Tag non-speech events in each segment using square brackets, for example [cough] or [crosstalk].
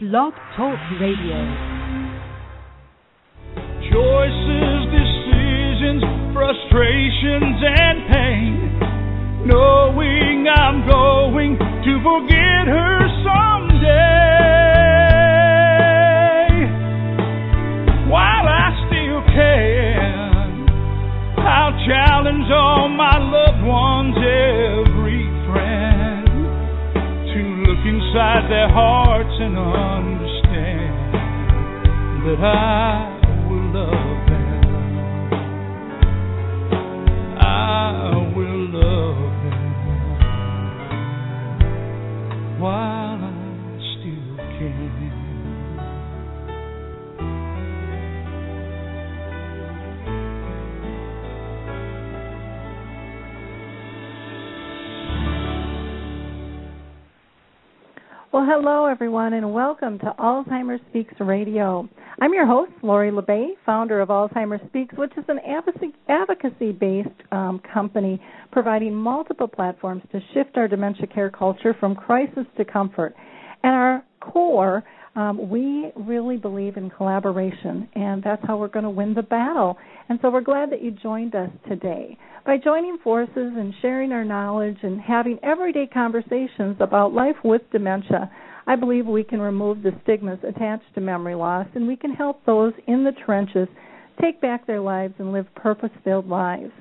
Blog Talk Radio. Choices, decisions, frustrations, and pain. Knowing I'm going to forget her someday. While I still can, I'll challenge all my inside their hearts and understand that I Well, hello everyone, and welcome to Alzheimer's Speaks Radio. I'm your host, Lori La Bey, founder of Alzheimer's Speaks, which is an advocacy-based um, company providing multiple platforms to shift our dementia care culture from crisis to comfort. And our core, um, we really believe in collaboration, and that's how we're going to win the battle. And so we're glad that you joined us today. By joining forces and sharing our knowledge and having everyday conversations about life with dementia, I believe we can remove the stigmas attached to memory loss and we can help those in the trenches take back their lives and live purpose filled lives.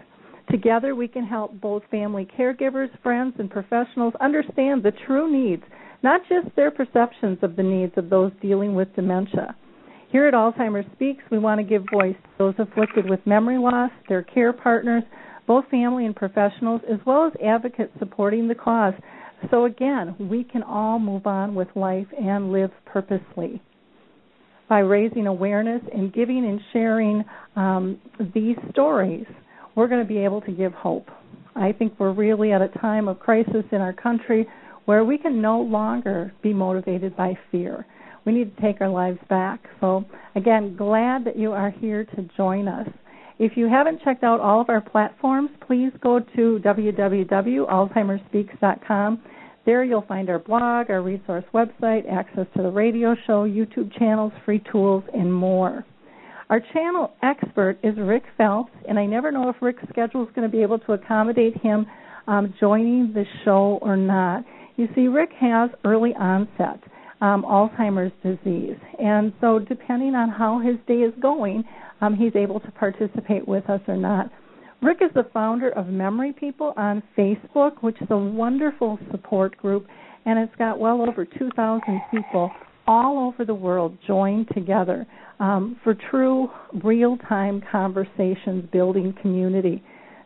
Together, we can help both family caregivers, friends, and professionals understand the true needs, not just their perceptions of the needs of those dealing with dementia. Here at Alzheimer's Speaks, we want to give voice to those afflicted with memory loss, their care partners, both family and professionals, as well as advocates supporting the cause. So, again, we can all move on with life and live purposely. By raising awareness and giving and sharing um, these stories, we're going to be able to give hope. I think we're really at a time of crisis in our country where we can no longer be motivated by fear. We need to take our lives back. So, again, glad that you are here to join us. If you haven't checked out all of our platforms, please go to www.alzheimersspeaks.com. There you'll find our blog, our resource website, access to the radio show, YouTube channels, free tools, and more. Our channel expert is Rick Phelps, and I never know if Rick's schedule is going to be able to accommodate him um, joining the show or not. You see, Rick has early onset um, Alzheimer's disease, and so depending on how his day is going, um, he's able to participate with us or not. Rick is the founder of Memory People on Facebook, which is a wonderful support group, and it's got well over 2,000 people all over the world joined together um, for true real time conversations building community.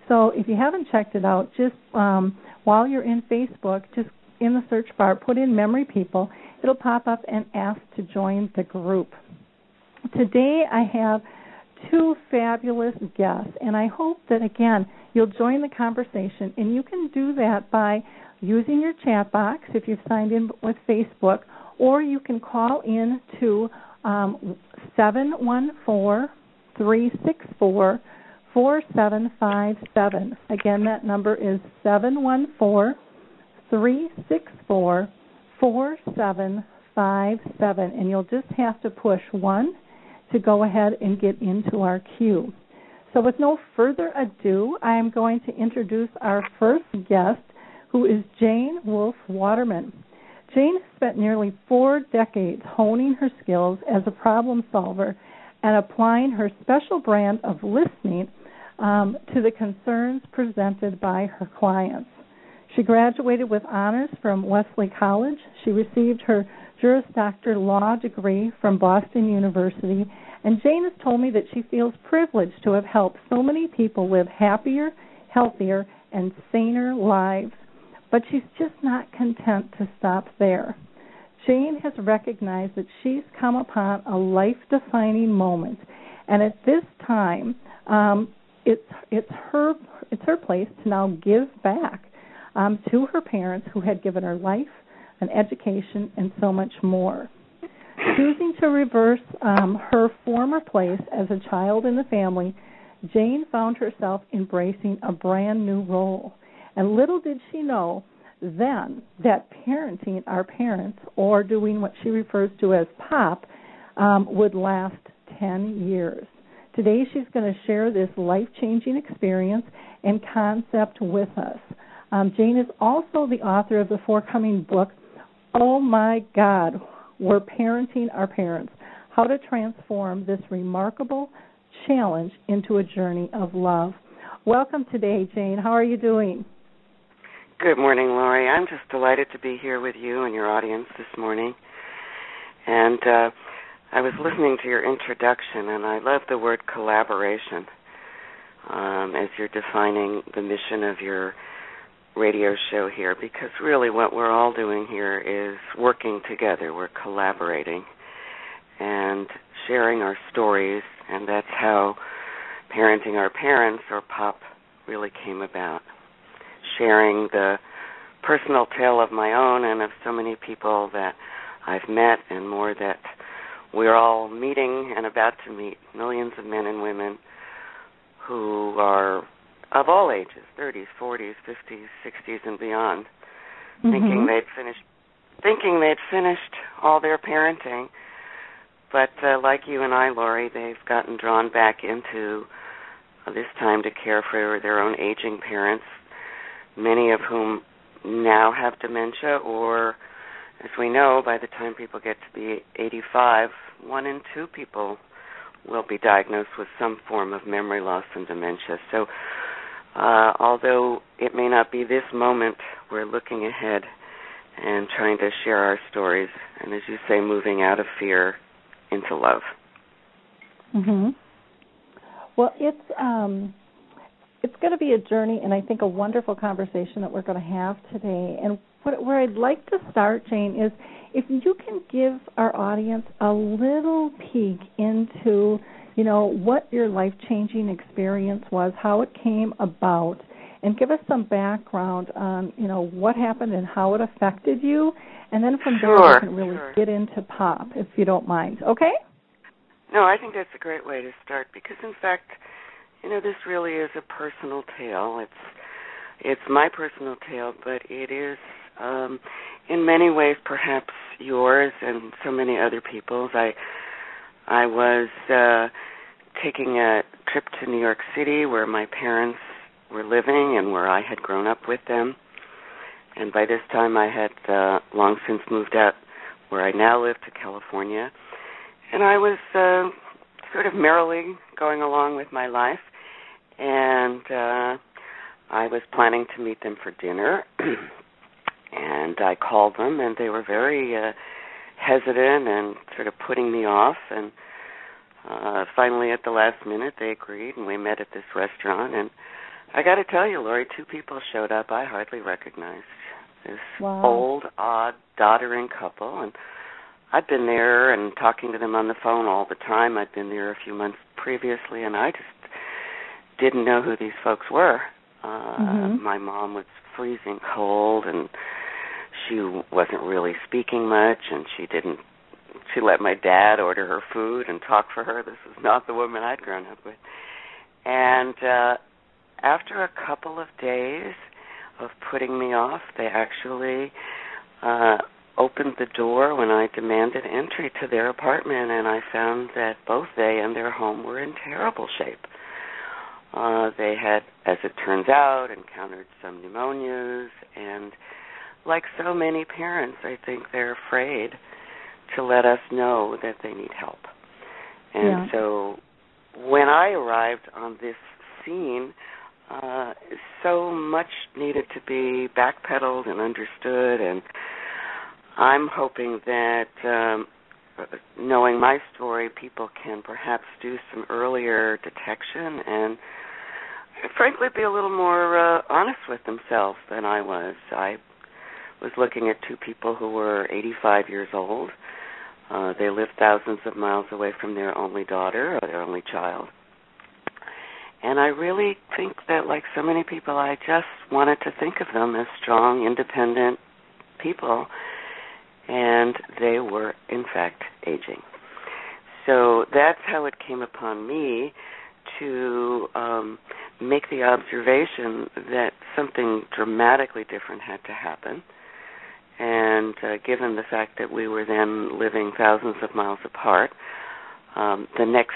So if you haven't checked it out, just um, while you're in Facebook, just in the search bar, put in Memory People. It'll pop up and ask to join the group. Today I have two fabulous guests, and I hope that again you'll join the conversation. And you can do that by using your chat box if you've signed in with Facebook, or you can call in to um, seven one four three six four four seven five seven. Again, that number is seven one four three six four four seven five seven, and you'll just have to push one to go ahead and get into our queue. So, with no further ado, I am going to introduce our first guest, who is Jane Wolf Waterman. Jane spent nearly four decades honing her skills as a problem solver and applying her special brand of listening um, to the concerns presented by her clients. She graduated with honors from Wesley College. She received her Juris Doctor Law degree from Boston University, and Jane has told me that she feels privileged to have helped so many people live happier, healthier, and saner lives. But she's just not content to stop there. Jane has recognized that she's come upon a life defining moment, and at this time, um, it's it's her it's her place to now give back um, to her parents who had given her life, an education, and so much more. Choosing to reverse um, her former place as a child in the family, Jane found herself embracing a brand new role. And little did she know then that parenting our parents or doing what she refers to as pop um, would last 10 years. Today she's going to share this life changing experience and concept with us. Um, Jane is also the author of the forthcoming book, Oh My God, We're Parenting Our Parents How to Transform This Remarkable Challenge into a Journey of Love. Welcome today, Jane. How are you doing? Good morning, Lori. I'm just delighted to be here with you and your audience this morning. And uh, I was listening to your introduction, and I love the word collaboration um, as you're defining the mission of your radio show here, because really what we're all doing here is working together. We're collaborating and sharing our stories, and that's how parenting our parents or POP really came about sharing the personal tale of my own and of so many people that I've met and more that we're all meeting and about to meet millions of men and women who are of all ages 30s 40s 50s 60s and beyond mm-hmm. thinking they'd finished thinking they'd finished all their parenting but uh, like you and I Lori they've gotten drawn back into uh, this time to care for their own aging parents many of whom now have dementia, or as we know, by the time people get to be 85, one in two people will be diagnosed with some form of memory loss and dementia. So, uh, although it may not be this moment, we're looking ahead and trying to share our stories, and as you say, moving out of fear into love. Mhm. Well, it's um it's going to be a journey and I think a wonderful conversation that we're going to have today. And what, where I'd like to start, Jane, is if you can give our audience a little peek into, you know, what your life changing experience was, how it came about, and give us some background on, you know, what happened and how it affected you. And then from sure, there, we can really sure. get into pop, if you don't mind. Okay? No, I think that's a great way to start because, in fact, you know, this really is a personal tale. It's it's my personal tale, but it is um in many ways perhaps yours and so many other people's. I I was uh taking a trip to New York City where my parents were living and where I had grown up with them. And by this time I had uh long since moved out where I now live to California. And I was uh sort of merrily going along with my life and uh I was planning to meet them for dinner [clears throat] and I called them and they were very uh hesitant and sort of putting me off and uh finally at the last minute they agreed and we met at this restaurant and I got to tell you Lori two people showed up I hardly recognized this wow. old odd doddering couple and I'd been there and talking to them on the phone all the time. I'd been there a few months previously, and I just didn't know who these folks were. Uh, mm-hmm. My mom was freezing cold, and she wasn't really speaking much, and she didn't. She let my dad order her food and talk for her. This is not the woman I'd grown up with. And uh, after a couple of days of putting me off, they actually uh, opened the door when I demanded entry to their apartment, and I found that both they and their home were in terrible shape. Uh, they had, as it turns out, encountered some pneumonias, and like so many parents, I think they're afraid to let us know that they need help. And yeah. so when I arrived on this scene, uh, so much needed to be backpedaled and understood, and I'm hoping that um, knowing my story, people can perhaps do some earlier detection and frankly be a little more uh, honest with themselves than I was. I was looking at two people who were 85 years old. Uh, they lived thousands of miles away from their only daughter or their only child. And I really think that, like so many people, I just wanted to think of them as strong, independent people. And they were, in fact, aging. So that's how it came upon me to um, make the observation that something dramatically different had to happen. And uh, given the fact that we were then living thousands of miles apart, um, the next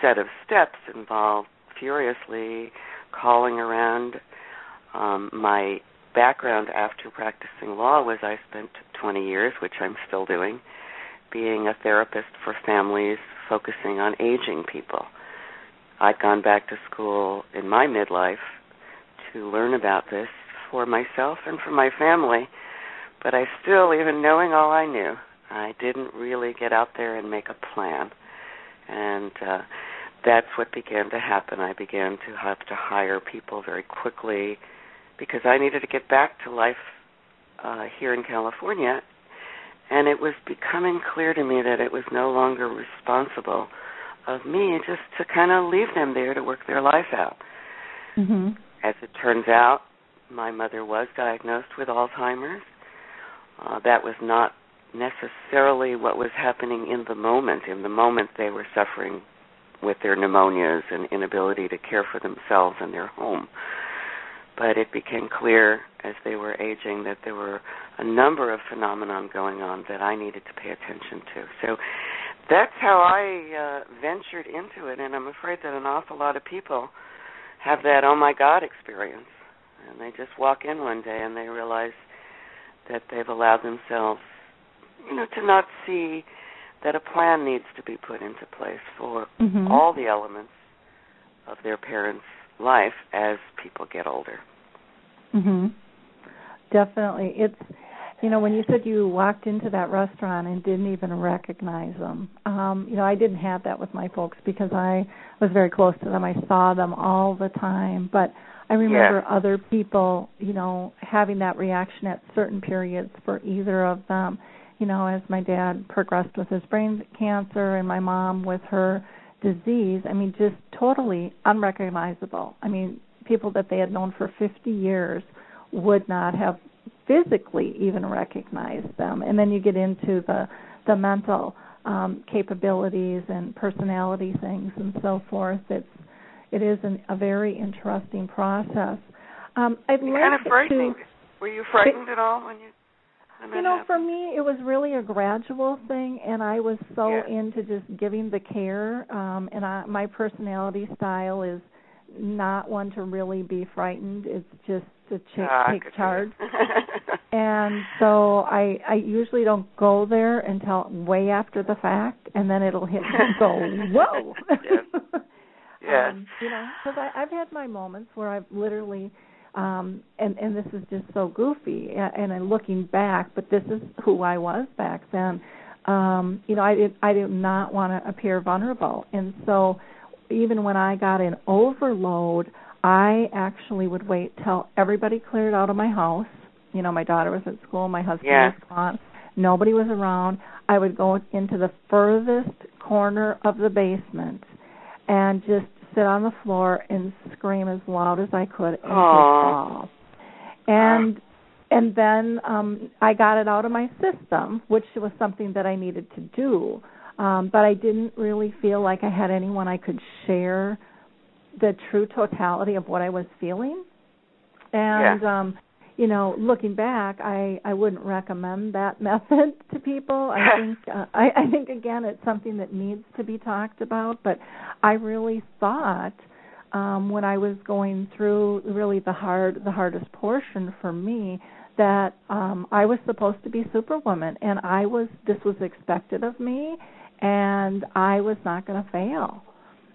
set of steps involved furiously calling around. Um, my background after practicing law was I spent 20 years, which I'm still doing, being a therapist for families focusing on aging people. I'd gone back to school in my midlife to learn about this for myself and for my family, but I still, even knowing all I knew, I didn't really get out there and make a plan. And uh, that's what began to happen. I began to have to hire people very quickly because I needed to get back to life uh, here in California. And it was becoming clear to me that it was no longer responsible of me just to kind of leave them there to work their life out. Mm-hmm. As it turns out, my mother was diagnosed with Alzheimer's. Uh, that was not necessarily what was happening in the moment. In the moment, they were suffering with their pneumonias and inability to care for themselves and their home. But it became clear as they were aging that there were a number of phenomena going on that I needed to pay attention to. So that's how I uh, ventured into it, and I'm afraid that an awful lot of people have that oh my God experience. And they just walk in one day and they realize that they've allowed themselves, you know, to not see that a plan needs to be put into place for mm-hmm. all the elements of their parents' life as people get older. Mhm. Definitely. It's you know, when you said you walked into that restaurant and didn't even recognize them. Um, you know, I didn't have that with my folks because I was very close to them. I saw them all the time, but I remember yeah. other people, you know, having that reaction at certain periods for either of them you know, as my dad progressed with his brain cancer and my mom with her disease, I mean, just totally unrecognizable. I mean, people that they had known for 50 years would not have physically even recognized them. And then you get into the the mental um, capabilities and personality things and so forth. It's it is an, a very interesting process. Um, I'd like kind of frightening. to. Were you frightened at all when you? you know for me it was really a gradual thing and i was so yeah. into just giving the care um and i my personality style is not one to really be frightened it's just to ch- ah, take charge [laughs] and so i i usually don't go there until way after the fact and then it'll hit me and go [laughs] whoa yes. [laughs] yes. Um, you know because i've had my moments where i've literally um and and this is just so goofy and I'm looking back but this is who I was back then. Um you know I did I did not want to appear vulnerable. And so even when I got in overload I actually would wait till everybody cleared out of my house. You know my daughter was at school my husband yeah. was gone. Nobody was around. I would go into the furthest corner of the basement and just sit on the floor and scream as loud as I could and just bawl. And and then um I got it out of my system, which was something that I needed to do. Um but I didn't really feel like I had anyone I could share the true totality of what I was feeling. And yeah. um you know, looking back, I I wouldn't recommend that [laughs] method to people. I [laughs] think uh, I I think again it's something that needs to be talked about, but I really thought um when I was going through really the hard the hardest portion for me that um I was supposed to be superwoman and I was this was expected of me and I was not going to fail.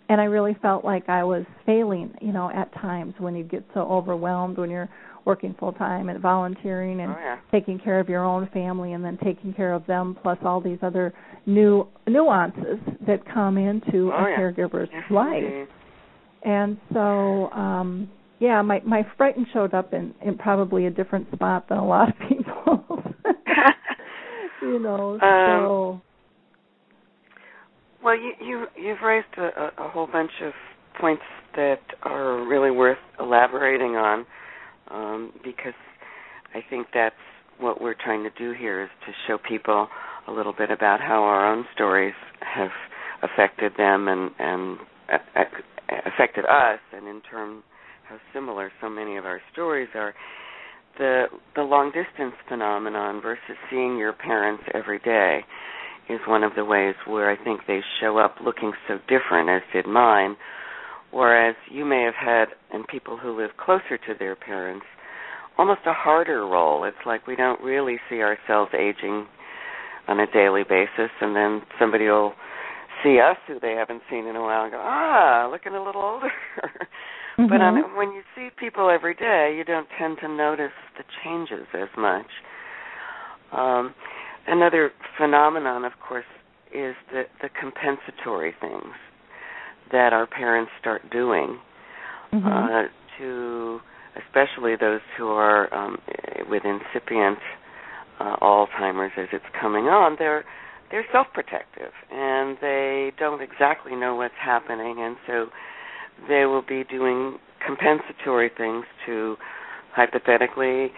And I really felt like I was failing, you know, at times when you get so overwhelmed when you're working full time and volunteering and oh, yeah. taking care of your own family and then taking care of them plus all these other new nuances that come into oh, a yeah. caregiver's yes, life. And so um yeah, my my frighten showed up in in probably a different spot than a lot of people. [laughs] you know, [laughs] Um, so Well, you you you've raised a, a whole bunch of points that are really worth elaborating on, um, because I think that's what we're trying to do here is to show people a little bit about how our own stories have affected them and and uh, uh, affected us, and in terms how similar so many of our stories are. The the long distance phenomenon versus seeing your parents every day is one of the ways where I think they show up looking so different as did mine. Whereas you may have had, and people who live closer to their parents, almost a harder role. It's like we don't really see ourselves aging on a daily basis, and then somebody will see us who they haven't seen in a while and go, ah, looking a little older. mm-hmm. [laughs] But on, when you see people every day, you don't tend to notice the changes as much. Um, another phenomenon, of course, is the, the compensatory things that our parents start doing mm-hmm. uh, to, especially those who are um, with incipient uh, Alzheimer's as it's coming on. They're they're self-protective and they don't exactly know what's happening, and so they will be doing compensatory things to hypothetically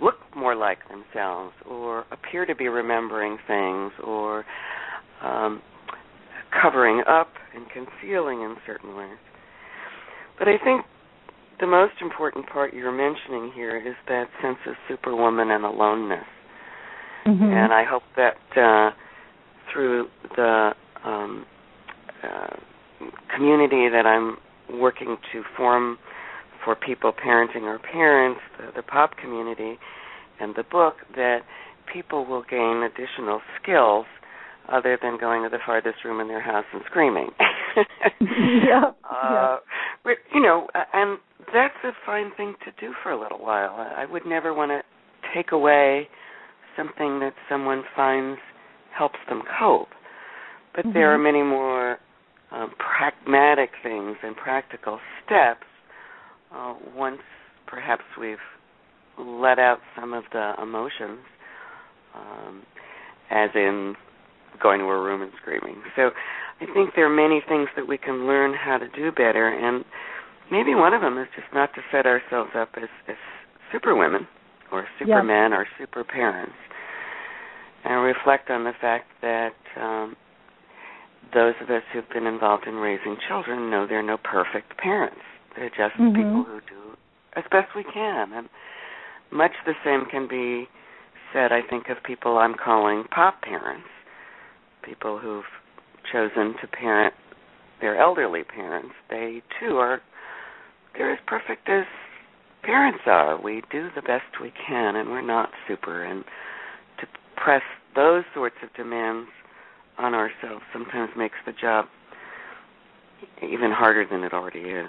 look more like themselves or appear to be remembering things or um, covering up and concealing in certain ways. But I think the most important part you're mentioning here is that sense of superwoman and aloneness. Mm-hmm. And I hope that uh, through the um, uh, community that I'm working to form for people parenting or parents, the, the pop community, and the book, that people will gain additional skills other than going to the farthest room in their house and screaming. [laughs] yeah. [laughs] Uh, but, you know, and that's a fine thing to do for a little while. I would never want to take away something that someone finds helps them cope. But mm-hmm. there are many more um, pragmatic things and practical steps uh, once perhaps we've let out some of the emotions, um, as in going to a room and screaming. So I think there are many things that we can learn how to do better, and maybe one of them is just not to set ourselves up as, as super women or supermen or super parents, and reflect on the fact that um, those of us who've been involved in raising children know there are no perfect parents. They're just mm-hmm. people who do as best we can, and much the same can be said, I think, of people I'm calling pop parents people who've chosen to parent their elderly parents, they too are they're as perfect as parents are. We do the best we can and we're not super and to press those sorts of demands on ourselves sometimes makes the job even harder than it already is.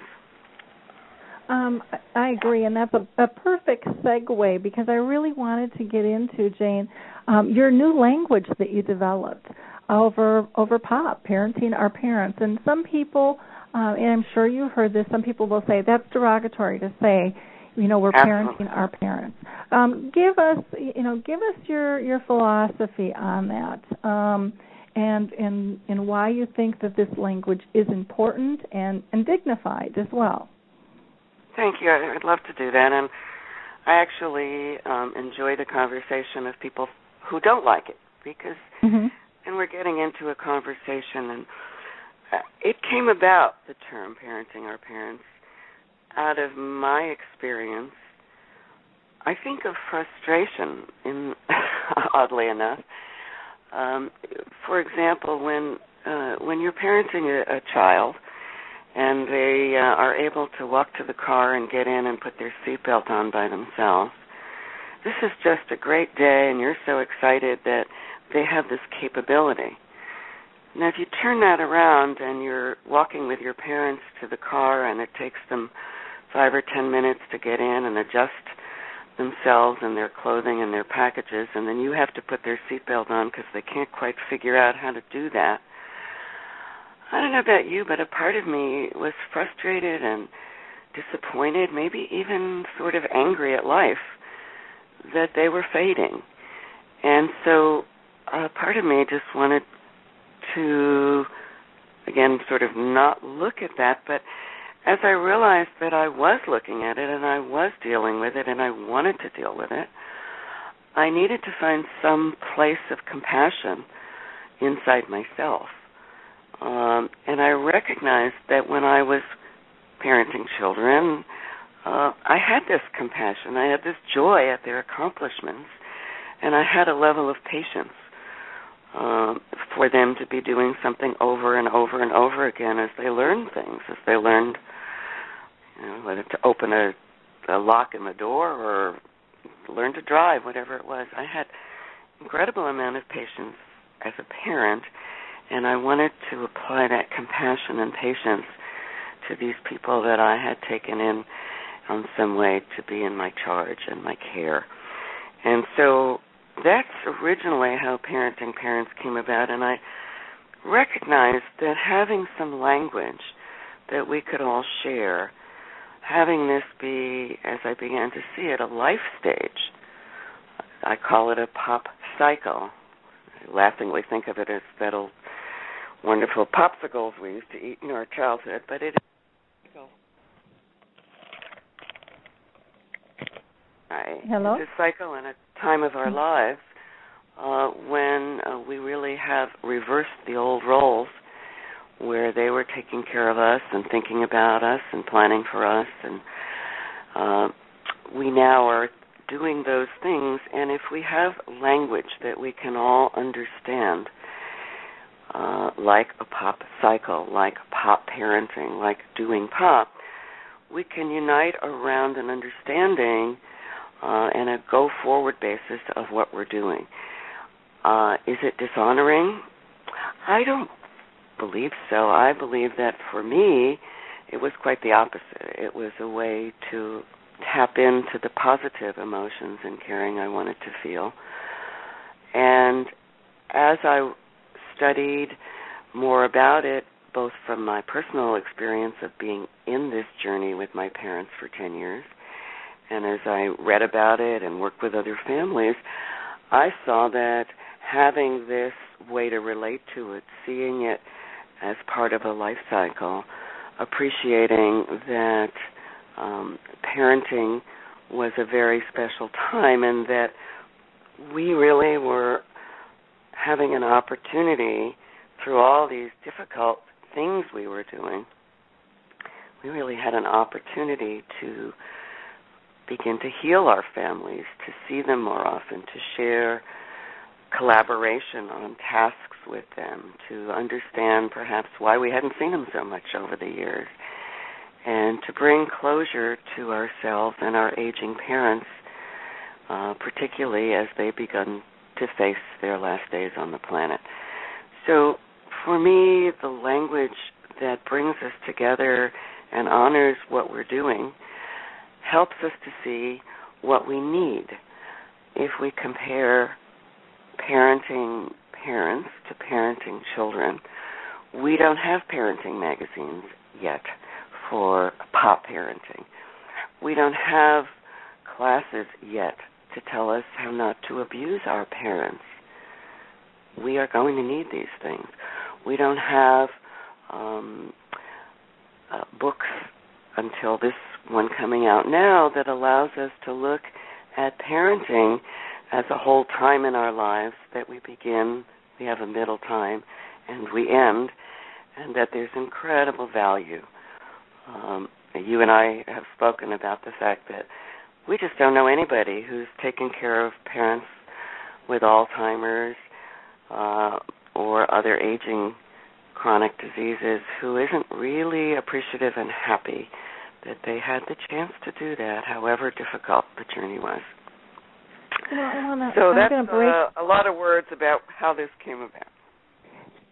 Um, I agree, and that's a, a perfect segue because I really wanted to get into Jane um, your new language that you developed over over pop parenting our parents. And some people uh, and i'm sure you've heard this some people will say that's derogatory to say you know we're Absolutely. parenting our parents. Um, give us you know give us your your philosophy on that um, and and and why you think that this language is important and and dignified as well. Thank you. I'd love to do that. And i actually um, enjoy the conversation of people who don't like it because mm-hmm and we're getting into a conversation and uh, it came about the term parenting our parents out of my experience. I think of frustration in [laughs] oddly enough. Um, for example when uh, when you're parenting a, a child and they uh, are able to walk to the car and get in and put their seatbelt on by themselves this is just a great day and you're so excited that they have this capability. Now, if you turn that around and you're walking with your parents to the car and it takes them five or ten minutes to get in and adjust themselves and their clothing and their packages, and then you have to put their seatbelt on because they can't quite figure out how to do that. I don't know about you, but a part of me was frustrated and disappointed, maybe even sort of angry at life that they were fading. And so uh, part of me just wanted to, again, sort of not look at that, but as I realized that I was looking at it and I was dealing with it and I wanted to deal with it, I needed to find some place of compassion inside myself. Um, and I recognized that when I was parenting children, uh, I had this compassion. I had this joy at their accomplishments, and I had a level of patience um, for them to be doing something over and over and over again as they learn things, as they learned, you know, whether to open a, a lock in the door or learn to drive, whatever it was. I had incredible amount of patience as a parent, and I wanted to apply that compassion and patience to these people that I had taken in on some way to be in my charge and my care. And so that's originally how parenting parents came about and I recognized that having some language that we could all share, having this be, as I began to see it, a life stage. I call it a pop cycle. I laughingly think of it as that old wonderful popsicles we used to eat in our childhood, but it is I, Hello? It's a cycle and a time of our lives uh, when uh, we really have reversed the old roles where they were taking care of us and thinking about us and planning for us and uh, we now are doing those things and if we have language that we can all understand uh, like a pop cycle, like pop parenting, like doing pop, we can unite around an understanding uh, and a go forward basis of what we're doing. Uh, is it dishonoring? I don't believe so. I believe that for me, it was quite the opposite. It was a way to tap into the positive emotions and caring I wanted to feel. And as I studied more about it, both from my personal experience of being in this journey with my parents for 10 years, and as I read about it and worked with other families, I saw that having this way to relate to it, seeing it as part of a life cycle, appreciating that um, parenting was a very special time and that we really were having an opportunity through all these difficult things we were doing. We really had an opportunity to begin to heal our families, to see them more often, to share collaboration on tasks with them, to understand perhaps why we hadn't seen them so much over the years, and to bring closure to ourselves and our aging parents, uh, particularly as they begun to face their last days on the planet. So, for me, the language that brings us together and honors what we're doing helps us to see what we need. If we compare parenting parents to parenting children, we don't have parenting magazines yet for pop parenting. We don't have classes yet to tell us how not to abuse our parents. We are going to need these things. We don't have um, uh, books until this one coming out now that allows us to look at parenting as a whole time in our lives that we begin, we have a middle time, and we end, and that there's incredible value. Um, you and I have spoken about the fact that we just don't know anybody who's taken care of parents with Alzheimer's uh, or other aging chronic diseases who isn't really appreciative and happy that they had the chance to do that, however difficult the journey was. Well, wanna, so I'm that's break. uh, a lot of words about how this came about.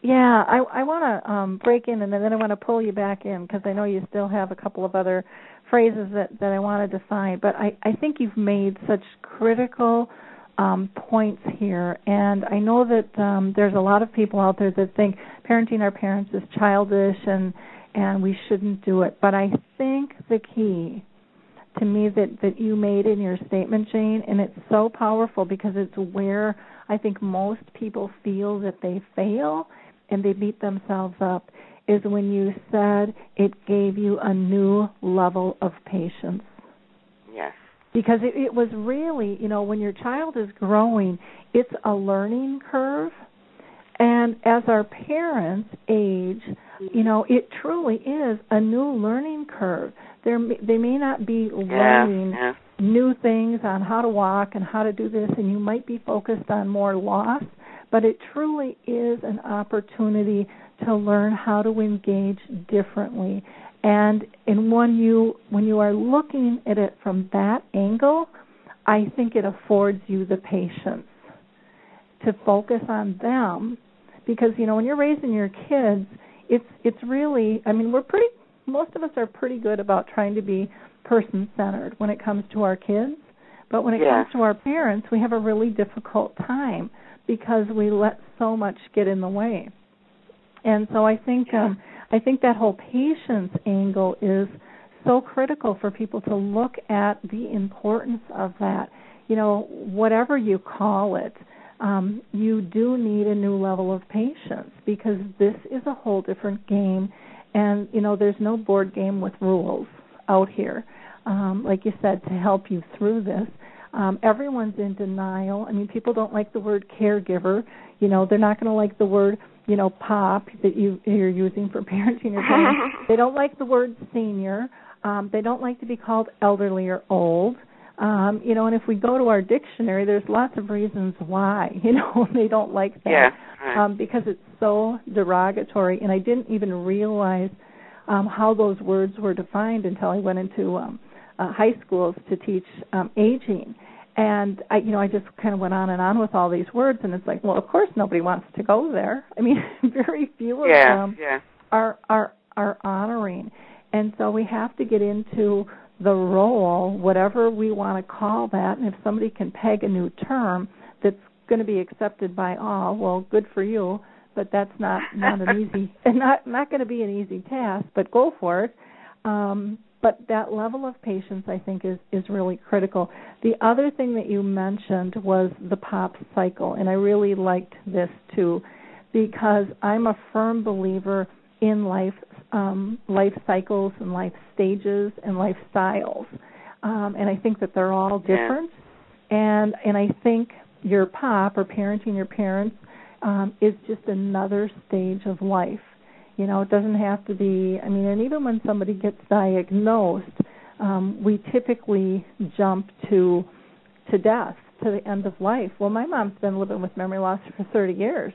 Yeah, I I want to um, break in and then I want to pull you back in because I know you still have a couple of other phrases that that I want to define. But I I think you've made such critical um, points here, and I know that um, there's a lot of people out there that think parenting our parents is childish and and we shouldn't do it. But I think the key to me that that you made in your statement, Jane, and it's so powerful because it's where I think most people feel that they fail and they beat themselves up is when you said it gave you a new level of patience. Yes. Because it, it was really, you know, when your child is growing, it's a learning curve. And as our parents age, you know, it truly is a new learning curve. There, they may not be Yeah, learning yeah. new things on how to walk and how to do this, and you might be focused on more loss, but it truly is an opportunity to learn how to engage differently. And and when you when you are looking at it from that angle, I think it affords you the patience to focus on them because you know when you're raising your kids it's it's really i mean we're pretty most of us are pretty good about trying to be person centered when it comes to our kids. But when it Yeah. comes to our parents we have a really difficult time because we let so much get in the way. And so i think um i think that whole patience angle is so critical for people to look at the importance of that. You know whatever you call it um, you do need a new level of patience because this is a whole different game. And you know there's no board game with rules out here. Um, like you said to help you through this. Um, everyone's in denial. I mean people don't like the word caregiver. You know they're not going to like the word you know pop that you you're using for [laughs] parenting your children [laughs] they don't like the word senior. Um, they don't like to be called elderly or old um, you know, and if we go to our dictionary, there's lots of reasons why, [laughs] you know, they don't like that. Yeah, right. Um, because it's so derogatory and I didn't even realize um how those words were defined until I went into um uh, high schools to teach um aging. And I you know, I just kind of went on and on with all these words and it's like, well, of course nobody wants to go there. I mean, [laughs] very few of yeah, them yeah. are are are honoring. And so we have to get into the role, whatever we want to call that, and if somebody can peg a new term that's going to be accepted by all, well, good for you. But that's not not an easy [laughs] and not not going to be an easy task. But go for it. Um, but that level of patience, I think, is is really critical. The other thing that you mentioned was the pop cycle, and I really liked this too, because I'm a firm believer in life um, life cycles and life stages and lifestyles, um, and I think that they're all Yeah. different. And and I think your pop or parenting your parents um, is just another stage of life. You know, it doesn't have to be. I mean, and even when somebody gets diagnosed, um, we typically jump to to death, to the end of life. Well, my mom's been living with memory loss for 30 years.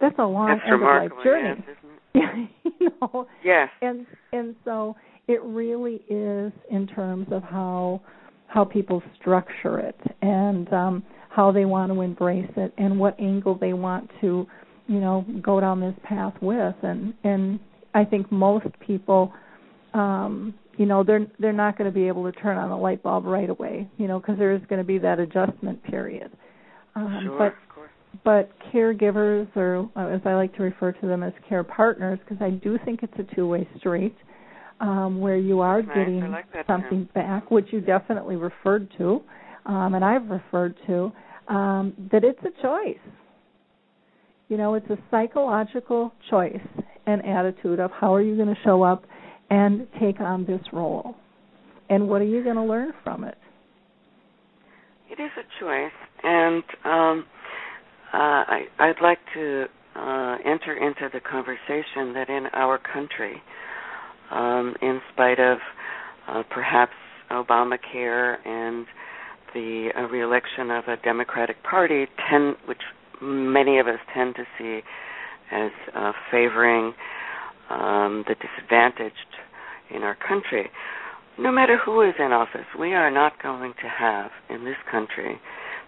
That's a long That's end of life journey. yes, isn't it? [laughs] you know, Yes. and and so it really is in terms of how how people structure it and um how they want to embrace it and what angle they want to you know go down this path with and and I think most people um you know they're they're not going to be able to turn on a light bulb right away you know because there is going to be that adjustment period um sure, but. But caregivers, or uh, as I like to refer to them as care partners, because I do think it's a two-way street, um, where you are Nice, getting like something back, which you definitely referred to, um, and I've referred to, um, that it's a choice. You know, it's a psychological choice and attitude of how are you going to show up and take on this role, and what are you going to learn from it. It is a choice, and um, uh, I, I'd like to uh, enter into the conversation that in our country, um, in spite of uh, perhaps Obamacare and the uh, reelection of a Democratic Party, tend, which many of us tend to see as uh, favoring um, the disadvantaged in our country, no matter who is in office, we are not going to have in this country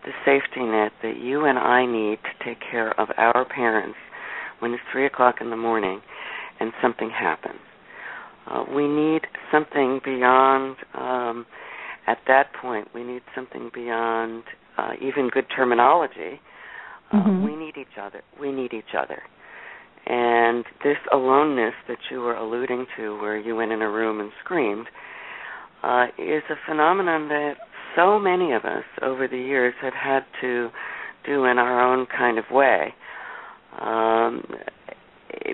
the safety net that you and I need to take care of our parents when it's three o'clock in the morning and something happens. Uh, we need something beyond. Um, at that point, we need something beyond uh, even good terminology. Uh, Mhm. We need each other. We need each other. And this aloneness that you were alluding to, where you went in a room and screamed, uh, is a phenomenon that so many of us over the years have had to do in our own kind of way um,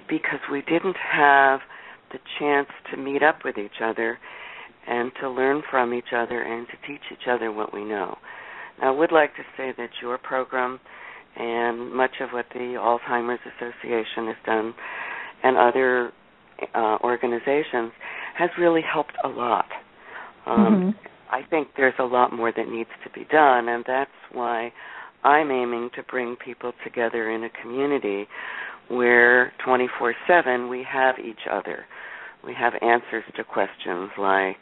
because we didn't have the chance to meet up with each other and to learn from each other and to teach each other what we know. Now, I would like to say that your program and much of what the Alzheimer's Association has done and other uh, organizations has really helped a lot. Um, mm-hmm. I think there's a lot more that needs to be done, and that's why I'm aiming to bring people together in a community where 24 7 we have each other. We have answers to questions like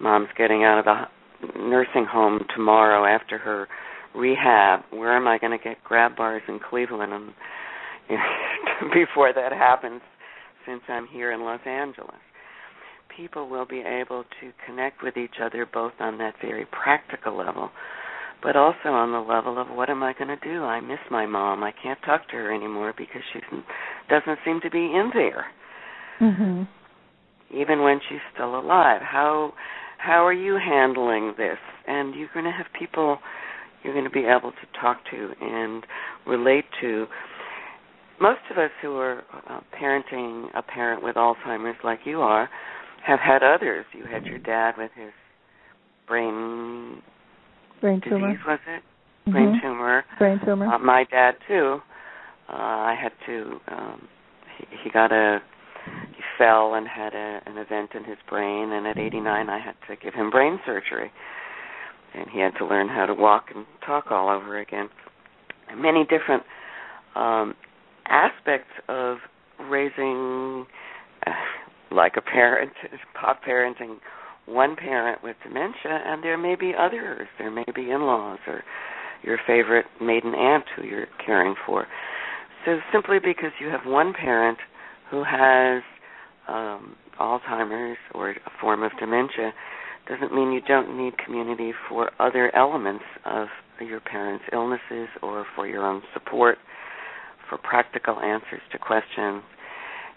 mom's getting out of the nursing home tomorrow after her rehab. Where am I going to get grab bars in Cleveland and you [laughs] know, before that happens since I'm here in Los Angeles? People will be able to connect with each other both on that very practical level, but also on the level of what am I going to do? I miss my mom. I can't talk to her anymore because she doesn't seem to be in there. Mm-hmm. Even when she's still alive. How how are you handling this? And you're going to have people you're going to be able to talk to and relate to. Most of us who are uh, parenting a parent with Alzheimer's, like you are, have had others. You had your dad with his brain brain disease, tumor. was it? Mm-hmm. Brain tumor. Brain tumor. Uh, my dad too. Uh, I had to. Um, he, he got a. He fell and had a, an event in his brain, and at 89, I had to give him brain surgery, and he had to learn how to walk and talk all over again. And many different um, aspects of raising, uh, like a parent, [laughs] pop parenting one parent with dementia, and there may be others. There may be in-laws or your favorite maiden aunt who you're caring for. So simply because you have one parent who has um, Alzheimer's or a form of dementia doesn't mean you don't need community for other elements of your parents' illnesses or for your own support, for practical answers to questions.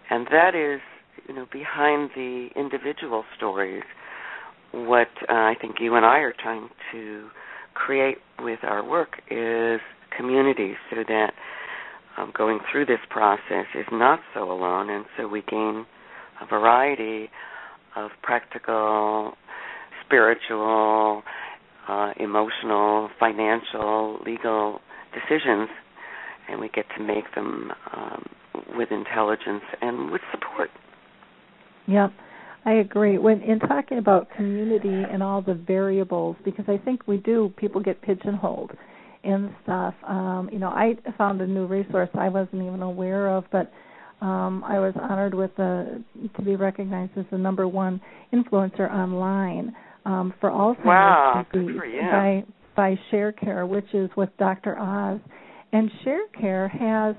And that is, you know, behind the individual stories, what uh, I think you and I are trying to create with our work is community so that um, going through this process is not so alone, and so we gain a variety of practical, spiritual, uh, emotional, financial, legal decisions, and we get to make them um, with intelligence and with support. Yep. I agree. When in talking about community and all the variables, because I think we do, people get pigeonholed and stuff. Um, you know, I found a new resource I wasn't even aware of, but um, I was honored with the to be recognized as the number one influencer online um, for Alzheimer's wow, disease for by by ShareCare, which is with Dr. Oz, and ShareCare has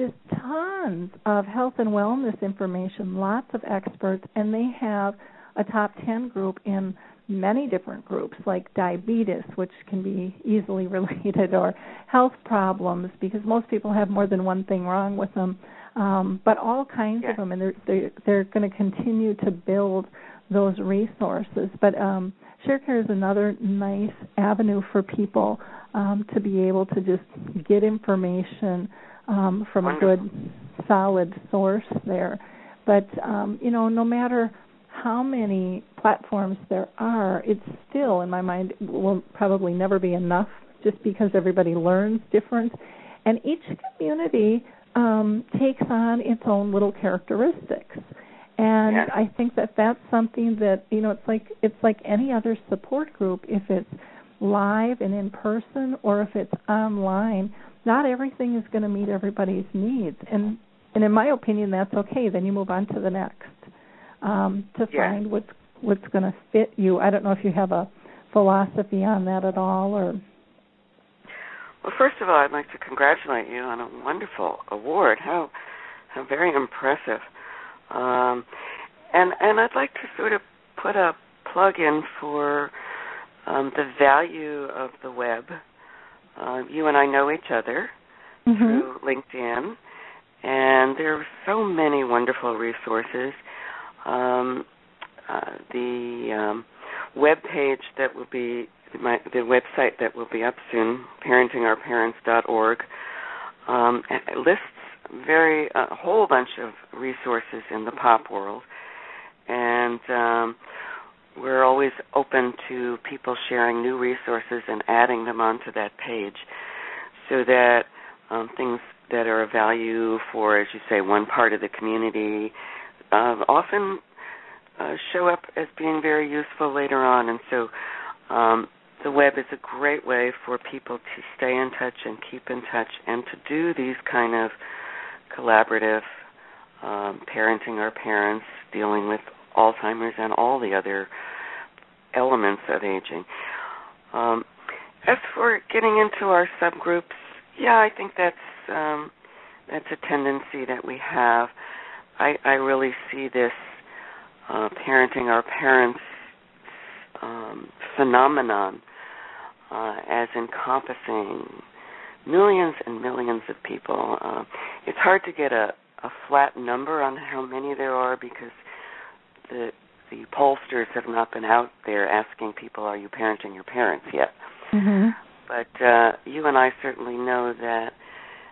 just tons of health and wellness information, lots of experts, and they have a top 10 group in many different groups like diabetes, which can be easily [laughs] related, or health problems, because most people have more than one thing wrong with them, um, but all kinds yeah. of them, and they're they're, they're going to continue to build those resources. But um, ShareCare is another nice avenue for people um, to be able to just get information um, from Wonderful. a good, solid source there. But um, you know, no matter how many platforms there are, it's still, in my mind, will probably never be enough, just because everybody learns different, and each community um, takes on its own little characteristics. And yeah. I think that that's something that you know, it's like it's like any other support group. If it's live and in person, or if it's online, not everything is going to meet everybody's needs. And and in my opinion that's okay. Then you move on to the next um to yeah. find what's what's going to fit you. I don't know if you have a philosophy on that at all or? Well first of all i'd like to congratulate you on a wonderful award. How how very impressive. Um and and i'd like to sort of put a plug in for um the value of the web uh, you and I know each other mm-hmm. through LinkedIn, and there are so many wonderful resources. Um, uh, the um, web page that will be my, the website that will be up soon, parentingourparents.org, um, lists very a whole bunch of resources in the pop world, and um, we're always open to people sharing new resources and adding them onto that page so that um, things that are of value for, as you say, one part of the community uh, often uh, show up as being very useful later on. And so um, the web is a great way for people to stay in touch and keep in touch and to do these kind of collaborative um, parenting our parents, dealing with Alzheimer's and all the other elements of aging. Um, as for getting into our subgroups, yeah, I think that's um, that's a tendency that we have. I, I really see this uh, parenting our parents um, phenomenon uh, as encompassing millions and millions of people. Uh, it's hard to get a, a flat number on how many there are because the the pollsters have not been out there asking people, "Are you parenting your parents yet?" Mm-hmm. But uh, you and I certainly know that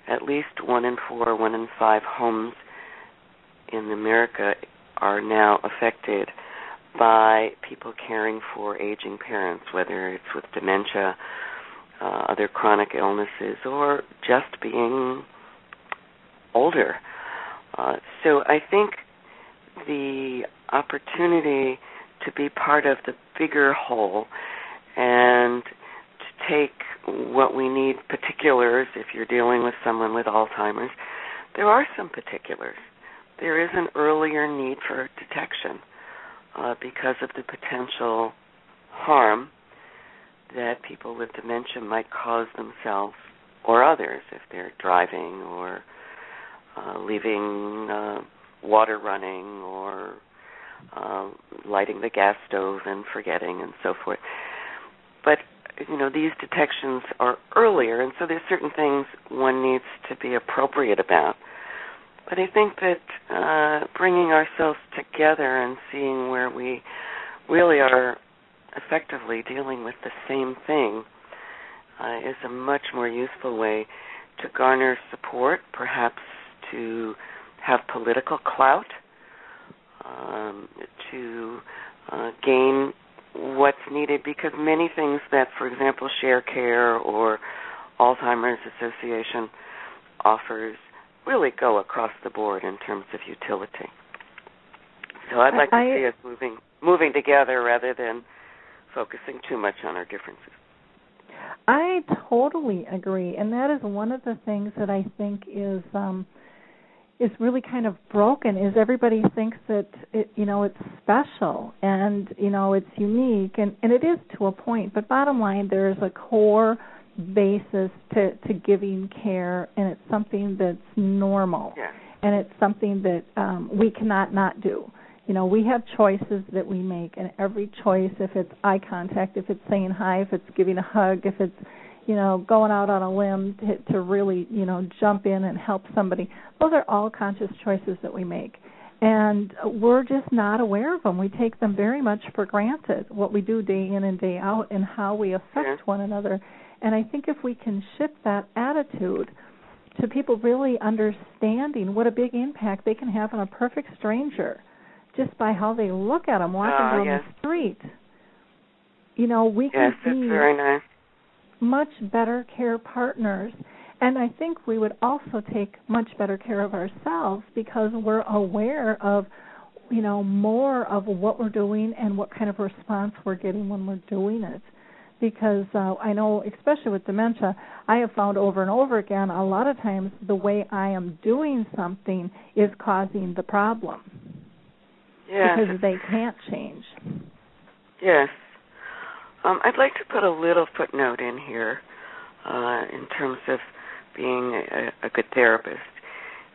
at least one in four, one in five homes in America are now affected by people caring for aging parents, whether it's with dementia, uh, other chronic illnesses, or just being older. Uh, so I think the opportunity to be part of the bigger whole and to take what we need particulars if you're dealing with someone with Alzheimer's, there are some particulars. There is an earlier need for detection uh, because of the potential harm that people with dementia might cause themselves or others if they're driving or uh, leaving uh, water running or uh, lighting the gas stove and forgetting and so forth. But you know these detections are earlier, and so there's certain things one needs to be appropriate about. But I think that uh, bringing ourselves together and seeing where we really are effectively dealing with the same thing uh, is a much more useful way to garner support, perhaps to have political clout, um, to uh, gain what's needed because many things that, for example, Sharecare or Alzheimer's Association offers really go across the board in terms of utility. So I'd like I, to see us moving moving together rather than focusing too much on our differences. I totally agree, and that is one of the things that I think is um, is really kind of broken. Is everybody thinks that it, you know it's special and you know it's unique, and and it is to a point. But bottom line, there is a core basis to to giving care, and it's something that's normal, yeah. and it's something that um, we cannot not do you know we have choices that we make and every choice if it's eye contact if it's saying hi if it's giving a hug if it's you know going out on a limb to, to really you know jump in and help somebody those are all conscious choices that we make and we're just not aware of them we take them very much for granted what we do day in and day out and how we affect yeah. one another and i think if we can shift that attitude to people really understanding what a big impact they can have on a perfect stranger just by how they look at them walking oh, down yes. the street. You know, we yes, can that's be very nice. Much better care partners. And I think we would also take much better care of ourselves because we're aware of, you know, more of what we're doing and what kind of response we're getting when we're doing it. Because uh, I know, especially with dementia, I have found over and over again, a lot of times the way I am doing something is causing the problem because they can't change. Yes. Um, I'd like to put a little footnote in here uh, in terms of being a, a good therapist.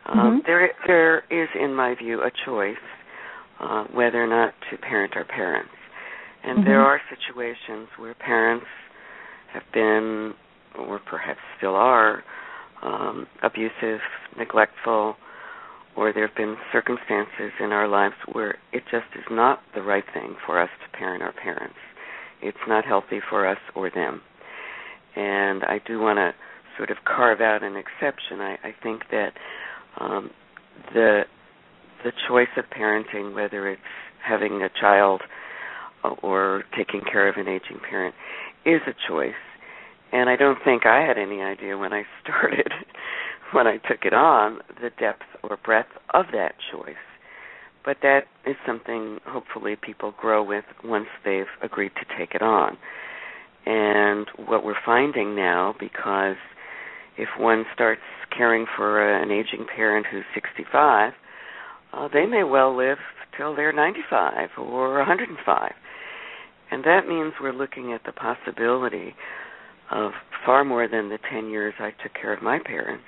Um, Mhm. There, there is, in my view, a choice uh, whether or not to parent our parents, and there Mhm. are situations where parents have been, or perhaps still are, um, abusive, neglectful, or there have been circumstances in our lives where it just is not the right thing for us to parent our parents. It's not healthy for us or them. And I do want to sort of carve out an exception. I, I think that um, the the choice of parenting, whether it's having a child or taking care of an aging parent, is a choice. And I don't think I had any idea when I [laughs] started when I took it on the depth or breadth of that choice. But that is something hopefully people grow with once they've agreed to take it on. And what we're finding now, because if one starts caring for an aging parent who's 65, uh, they may well live till they're 95 or 105. And that means we're looking at the possibility of far more than the 10 years I took care of my parents.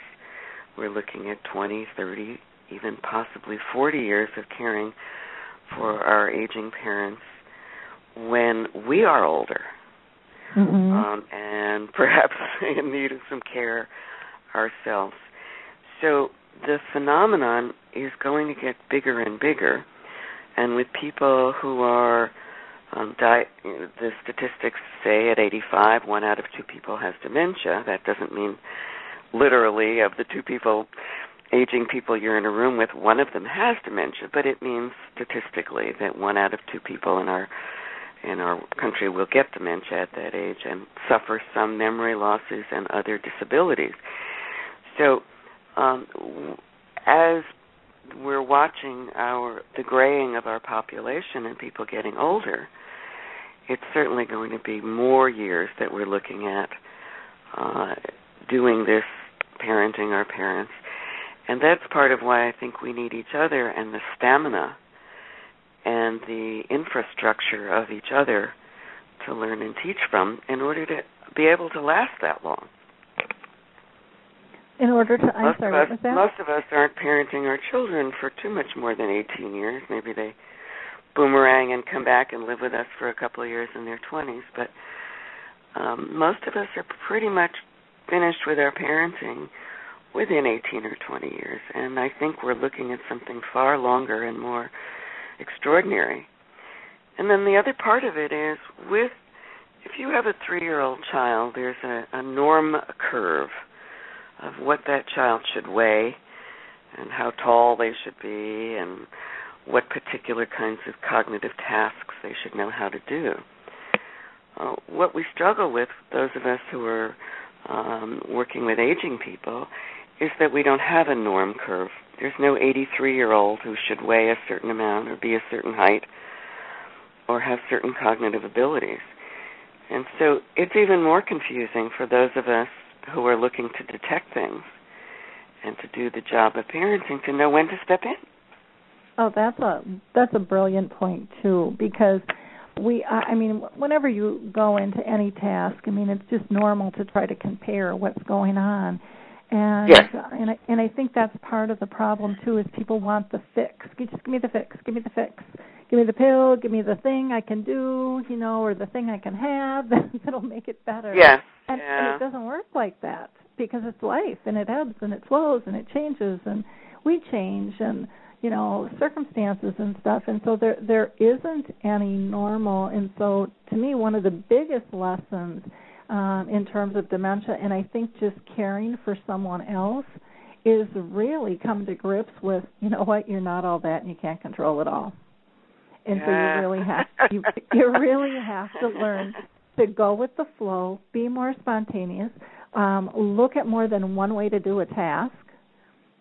We're looking at 20, 30, even possibly 40 years of caring for our aging parents when we are older mm-hmm. um, and [laughs] perhaps in need of some care ourselves. So the phenomenon is going to get bigger and bigger, and with people who are um, di- the statistics say at 85, one out of two people has dementia. That doesn't mean literally of the two people, aging people you're in a room with, one of them has dementia, but it means statistically that one out of two people in our in our country will get dementia at that age and suffer some memory losses and other disabilities. So, um, as we're watching our the graying of our population and people getting older, it's certainly going to be more years that we're looking at uh, doing this parenting our parents. And that's part of why I think we need each other and the stamina and the infrastructure of each other to learn and teach from in order to be able to last that long. In order to, I'm most sorry, of us, that? most of us aren't parenting our children for too much more than 18 years. Maybe they boomerang and come back and live with us for a couple of years in their 20s, but um, most of us are pretty much finished with our parenting within 18 or 20 years, and I think we're looking at something far longer and more extraordinary. And then the other part of it is with if you have a three-year-old child, there's a, a norm curve of what that child should weigh and how tall they should be and what particular kinds of cognitive tasks they should know how to do. Uh, what we struggle with, those of us who are um, working with aging people, is that we don't have a norm curve. There's no 83 year old who should weigh a certain amount or be a certain height or have certain cognitive abilities. And so it's even more confusing for those of us who are looking to detect things and to do the job of parenting to know when to step in. Oh, that's a that's a brilliant point too because we I mean whenever you go into any task, I mean it's just normal to try to compare what's going on and yes. and I, and I think that's part of the problem too is people want the fix. Just give me the fix. Give me the fix. Give me the pill. Give me the thing I can do, you know, or the thing I can have [laughs] that'll make it better. Yes. And, yeah. and it doesn't work like that because it's life and it ebbs and it flows and it changes and we change and you know circumstances and stuff and so there there isn't any normal and so to me one of the biggest lessons um, in terms of dementia. And I think just caring for someone else is really come to grips with, you know what, you're not all that and you can't control it all. And so you really have [laughs] you you really have to learn to go with the flow, be more spontaneous, um, look at more than one way to do a task,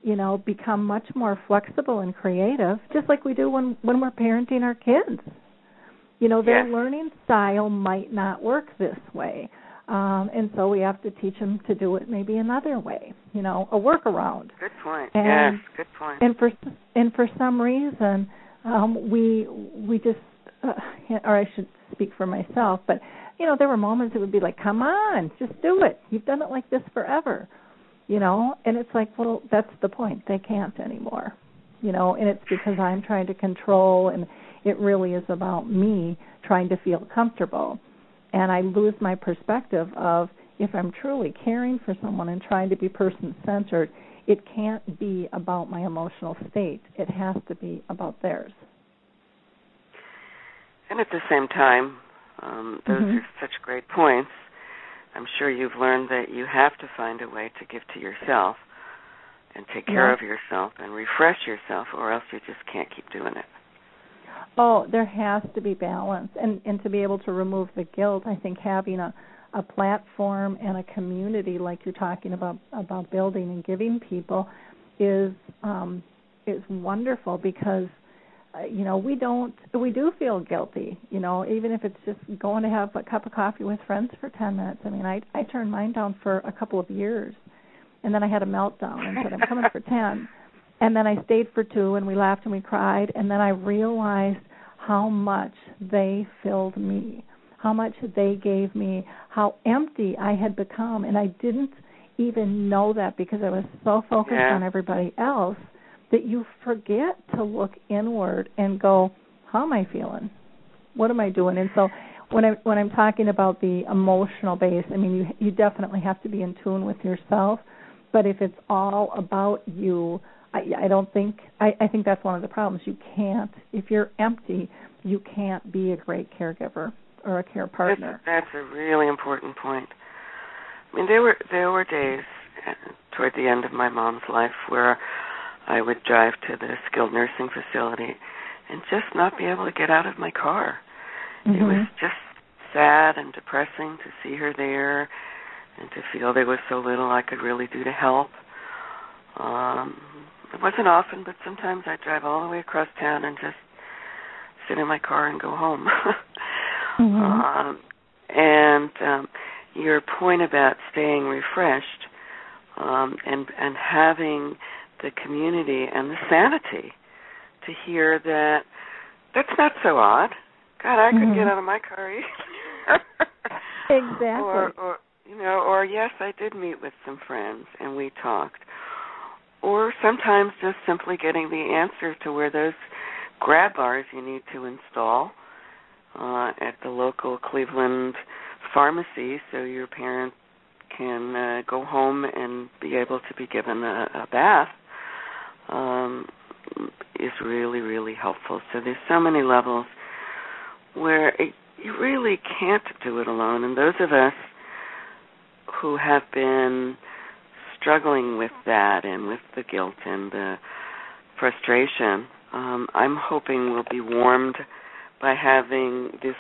you know, become much more flexible and creative, just like we do when when we're parenting our kids. You know, their learning style might not work this way. Um, and so we have to teach them to do it maybe another way, you know, a workaround. Good point. And, yes, good point. And for and for some reason, um, we we just, uh, [laughs] or I should speak for myself, but you know, there were moments it would be like, "Come on, just do it. You've done it like this forever," you know, and it's like, well, that's the point. They can't anymore, you know, and it's because I'm trying to control, and it really is about me trying to feel comfortable and I lose my perspective of if I'm truly caring for someone and trying to be person centered, it can't be about my emotional state. It has to be about theirs. And at the same time, um, those mm-hmm. are such great points. I'm sure you've learned that you have to find a way to give to yourself and take care yeah. of yourself and refresh yourself, or else you just can't keep doing it. Oh, there has to be balance, and and to be able to remove the guilt, I think having a a platform and a community like you're talking about about building and giving people is um, is wonderful because you know we don't we do feel guilty you know even if it's just going to have a cup of coffee with friends for 10 minutes. I mean i i turned mine down for a couple of years and then i had a meltdown and said i'm coming for 10 and then i stayed for 2 and we laughed and we cried and then i realized how much they filled me how much they gave me how empty i had become and i didn't even know that because i was so focused yeah. on everybody else that you forget to look inward and go, how am I feeling? What am I doing? And so when I when I'm talking about the emotional base, I mean you you definitely have to be in tune with yourself. But if it's all about you, I, I don't think I, I think that's one of the problems. You can't if you're empty, you can't be a great caregiver or a care partner. That's, that's a really important point. I mean, there were there were days uh, toward the end of my mom's life where I would drive to the skilled nursing facility and just not be able to get out of my car. Mm-hmm. It was just sad and depressing to see her there and to feel there was so little I could really do to help. Um it wasn't often, but sometimes I'd drive all the way across town and just sit in my car and go home. [laughs] mm-hmm. um, and um, your point about staying refreshed um, and and having the community and the sanity to hear that that's not so odd. God, I couldn't mm-hmm. get out of my car either. [laughs] exactly. Or, or you know, or yes, I did meet with some friends and we talked. Or sometimes just simply getting the answer to where those grab bars you need to install uh, at the local Cleveland pharmacy, so your parent can uh, go home and be able to be given a, a bath um, is really, really helpful. So there's so many levels where it, you really can't do it alone. And those of us who have been struggling with that and with the guilt and the frustration, um, I'm hoping we'll be warmed by having this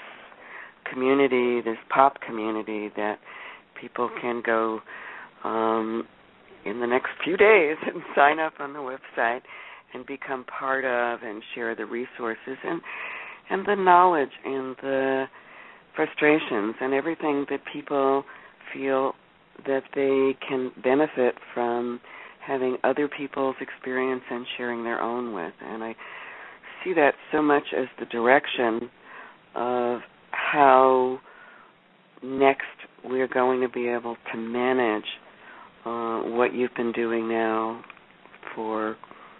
community, this pop community that people can go um, in the next few days and [laughs] sign up on the website and become part of and share the resources and and the knowledge and the frustrations and everything that people feel that they can benefit from having other people's experience and sharing their own with and I see that so much as the direction of how next we're going to be able to manage uh, what you've been doing now for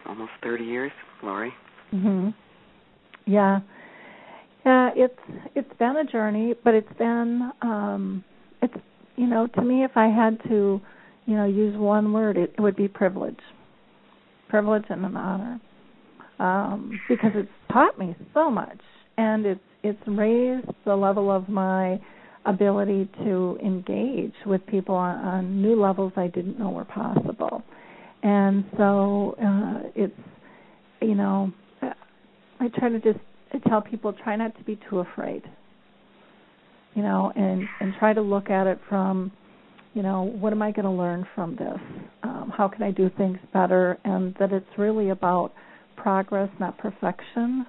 almost 30 years, Lori. Mhm. Yeah. Yeah, it's it's been a journey, but it's been um it's you know, to me if I had to, you know, use one word, it, would be privilege. Privilege and an honor. Um because it's taught me so much and it's it's raised the level of my ability to engage with people on, on new levels I didn't know were possible. And so uh, it's, you know, I try to just tell people try not to be too afraid, you know, and and try to look at it from, you know, what am I going to learn from this? Um, how can I do things better? And that it's really about progress, not perfection,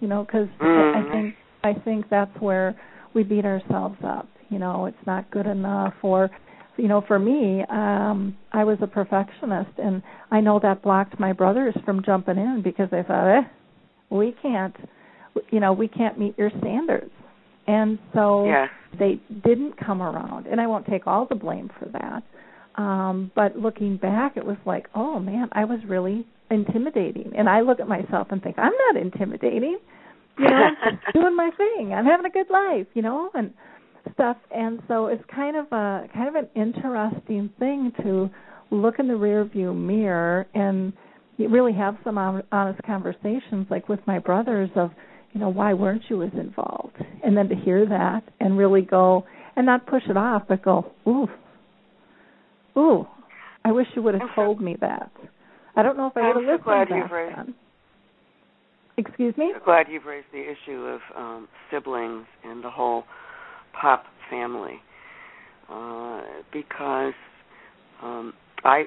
you know, because mm-hmm. I think I think that's where we beat ourselves up. You know, it's not good enough or you know, for me, um, I was a perfectionist and I know that blocked my brothers from jumping in because they thought, eh, we can't you know, we can't meet your standards. And so yeah. they didn't come around. And I won't take all the blame for that. Um, but looking back it was like, oh man, I was really intimidating. And I look at myself and think, I'm not intimidating you know, I'm [laughs] doing my thing. I'm having a good life, you know, and stuff. And so it's kind of a kind of an interesting thing to look in the rearview mirror and really have some honest conversations, like with my brothers, of you know why weren't you as involved, and then to hear that and really go and not push it off, but go, ooh, ooh, I wish you would have told me that. I don't know if I would have so listened back then. Excuse me? I'm glad you've raised the issue of um, siblings and the whole pop family, uh, because um, I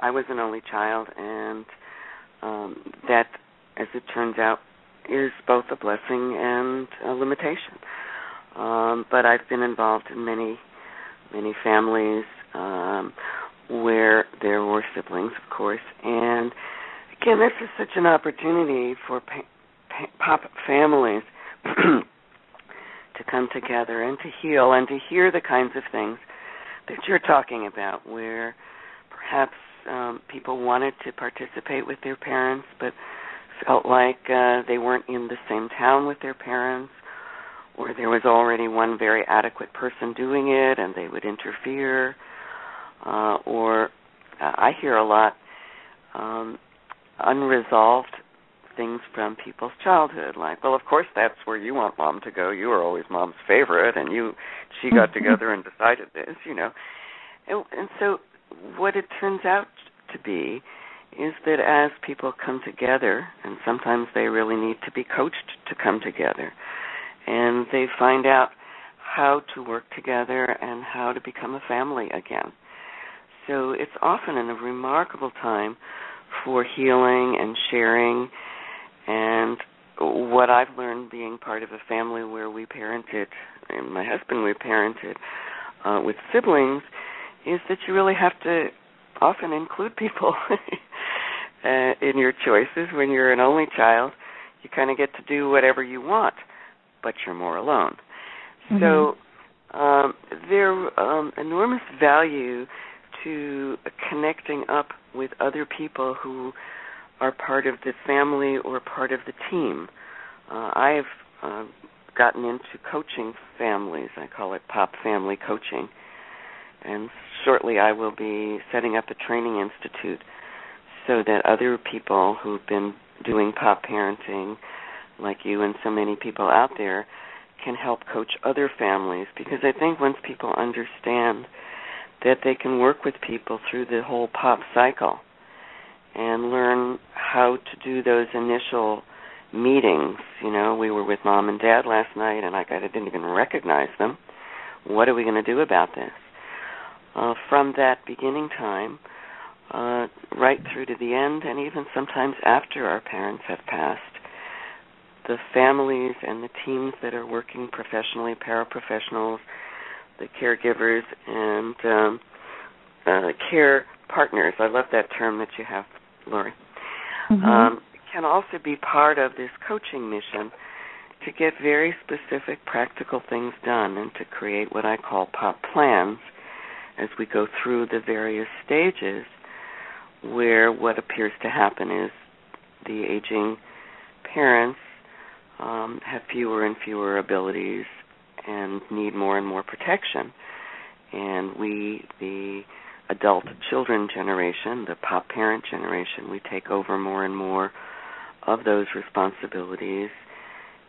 I was an only child, and um, that, as it turns out, is both a blessing and a limitation. Um, but I've been involved in many, many families um, where there were siblings, of course. And again, this is such an opportunity for pa- pa- pop families [clears throat] to come together and to heal and to hear the kinds of things that you're talking about, where perhaps um, people wanted to participate with their parents, but felt like uh, they weren't in the same town with their parents, or there was already one very adequate person doing it and they would interfere, uh, or uh, I hear a lot um, unresolved things from people's childhood like well of course that's where you want mom to go. You were always mom's favorite and you she got [laughs] together and decided this you know. And, and so what it turns out to be is that as people come together, and sometimes they really need to be coached to come together, and they find out how to work together and how to become a family again. So it's often a remarkable time for healing and sharing. And what I've learned being part of a family where we parented, and my husband we parented uh, with siblings, is that you really have to often include people [laughs] uh, in your choices. When you're an only child, you kind of get to do whatever you want, but you're more alone. Mm-hmm. So um, there's um, enormous value to connecting up with other people who are part of the family or part of the team. Uh, I've uh, gotten into coaching families. I call it Pop Family Coaching. And shortly I will be setting up a training institute so that other people who've been doing pop parenting, like you and so many people out there, can help coach other families. Because I think once people understand that they can work with people through the whole pop cycle and learn how to do those initial meetings. You know, we were with mom and dad last night, and I, I didn't even recognize them. What are we going to do about this? Uh, from that beginning time, uh, right through to the end, and even sometimes after our parents have passed. The families and the teams that are working professionally, paraprofessionals, the caregivers, and um, uh, care partners. I love that term that you have, Lori. Mm-hmm. Um, can also be part of this coaching mission to get very specific practical things done and to create what I call pop plans as we go through the various stages where what appears to happen is the aging parents um, have fewer and fewer abilities and need more and more protection. And we, the adult children generation, the pop parent generation, we take over more and more of those responsibilities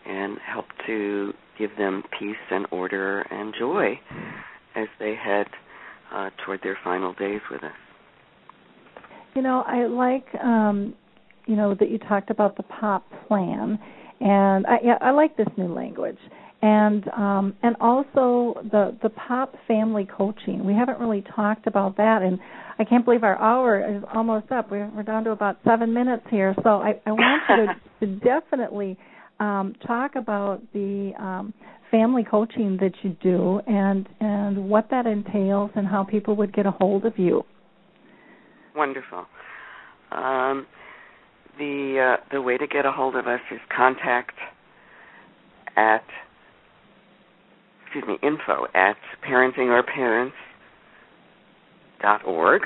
and help to give them peace and order and joy as they head uh, toward their final days with us. You know, I like um, you know that you talked about the pop plan, and I yeah, I like this new language. And um, and also the the pop family coaching. We haven't really talked about that, and I can't believe our hour is almost up. We're, we're down to about seven minutes here, so I, I want you to, [laughs] to definitely um, talk about the um, family coaching that you do and and what that entails and how people would get a hold of you wonderful. Um, the uh, the way to get a hold of us is contact at excuse me info at parentingourparents dot org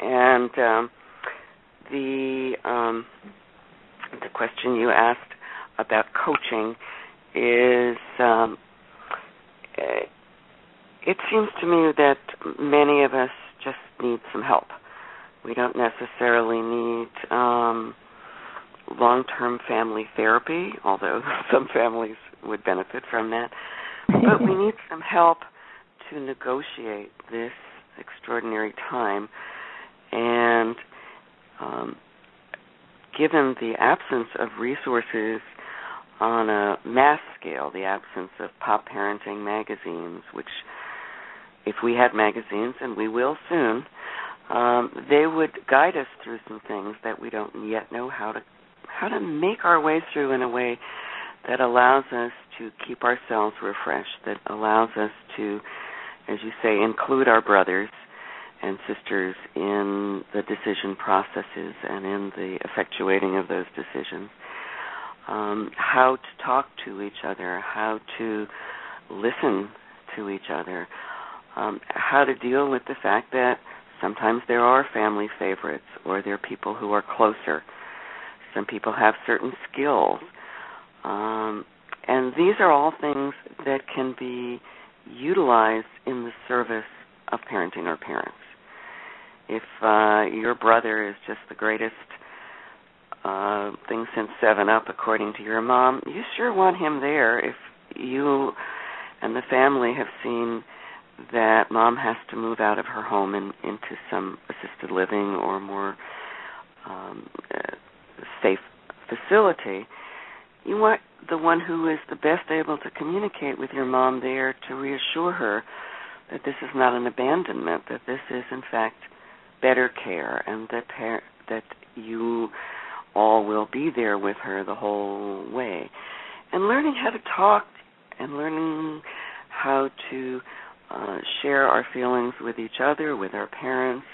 and um, the um, the question you asked about coaching is um, it seems to me that many of us just need some help. We don't necessarily need um, long term family therapy, although [laughs] some families would benefit from that. But we need some help to negotiate this extraordinary time. And um, given the absence of resources on a mass scale, the absence of pop parenting magazines, which if we had magazines, and we will soon, um, they would guide us through some things that we don't yet know how to how to make our way through in a way that allows us to keep ourselves refreshed, that allows us to, as you say, include our brothers and sisters in the decision processes and in the effectuating of those decisions. Um, how to talk to each other, how to listen to each other, um, how to deal with the fact that sometimes there are family favorites or there are people who are closer. Some people have certain skills. Um, and these are all things that can be utilized in the service of parenting or parents. If uh, your brother is just the greatest uh, thing since Seven Up, according to your mom, you sure want him there. If you and the family have seen that mom has to move out of her home and into some assisted living or more um, uh, safe facility, you want the one who is the best able to communicate with your mom there to reassure her that this is not an abandonment, that this is in fact better care, and that par- that you all will be there with her the whole way. And learning how to talk and learning how to uh, share our feelings with each other, with our parents,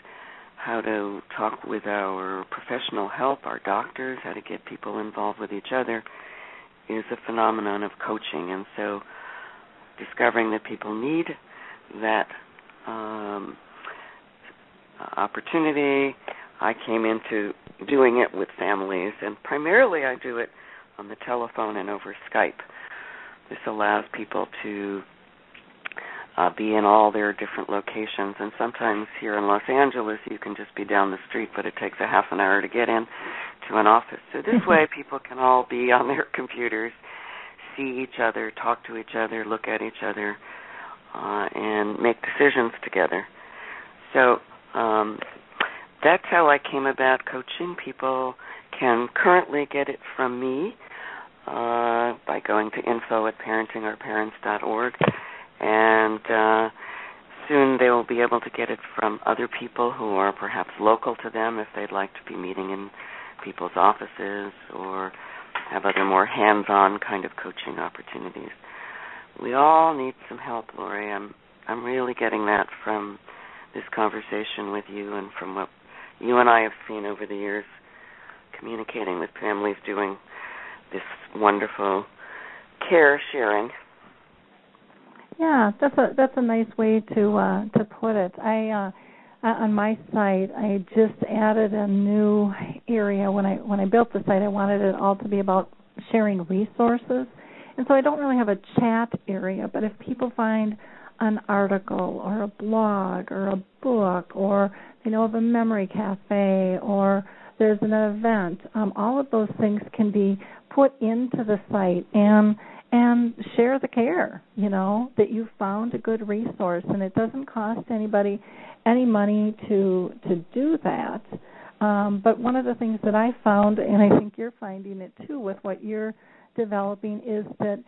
how to talk with our professional help, our doctors, how to get people involved with each other is a phenomenon of coaching. And so discovering that people need that um, opportunity, I came into doing it with families, and primarily I do it on the telephone and over Skype. This allows people to uh, be in all their different locations. And sometimes here in Los Angeles, you can just be down the street, but it takes a half an hour to get in to an office. So this [laughs] way, people can all be on their computers, see each other, talk to each other, look at each other, uh, and make decisions together. So um, that's how I came about coaching. People can currently get it from me uh, by going to info at parentingourparents.org and uh, soon they will be able to get it from other people who are perhaps local to them if they'd like to be meeting in people's offices or have other more hands-on kind of coaching opportunities. We all need some help, Lori. I'm I'm really getting that from this conversation with you and from what you and I have seen over the years communicating with families doing this wonderful care sharing yeah, that's a that's a nice way to uh, to put it. I uh, on my site I just added a new area when I when I built the site. I wanted it all to be about sharing resources, and so I don't really have a chat area. But if people find an article or a blog or a book or they know of a memory cafe or there's an event, um, all of those things can be put into the site and and share the care you know that you found a good resource. And it doesn't cost anybody any money to to do that. Um, but one of the things that i found and i think you're finding it too with what you're developing is that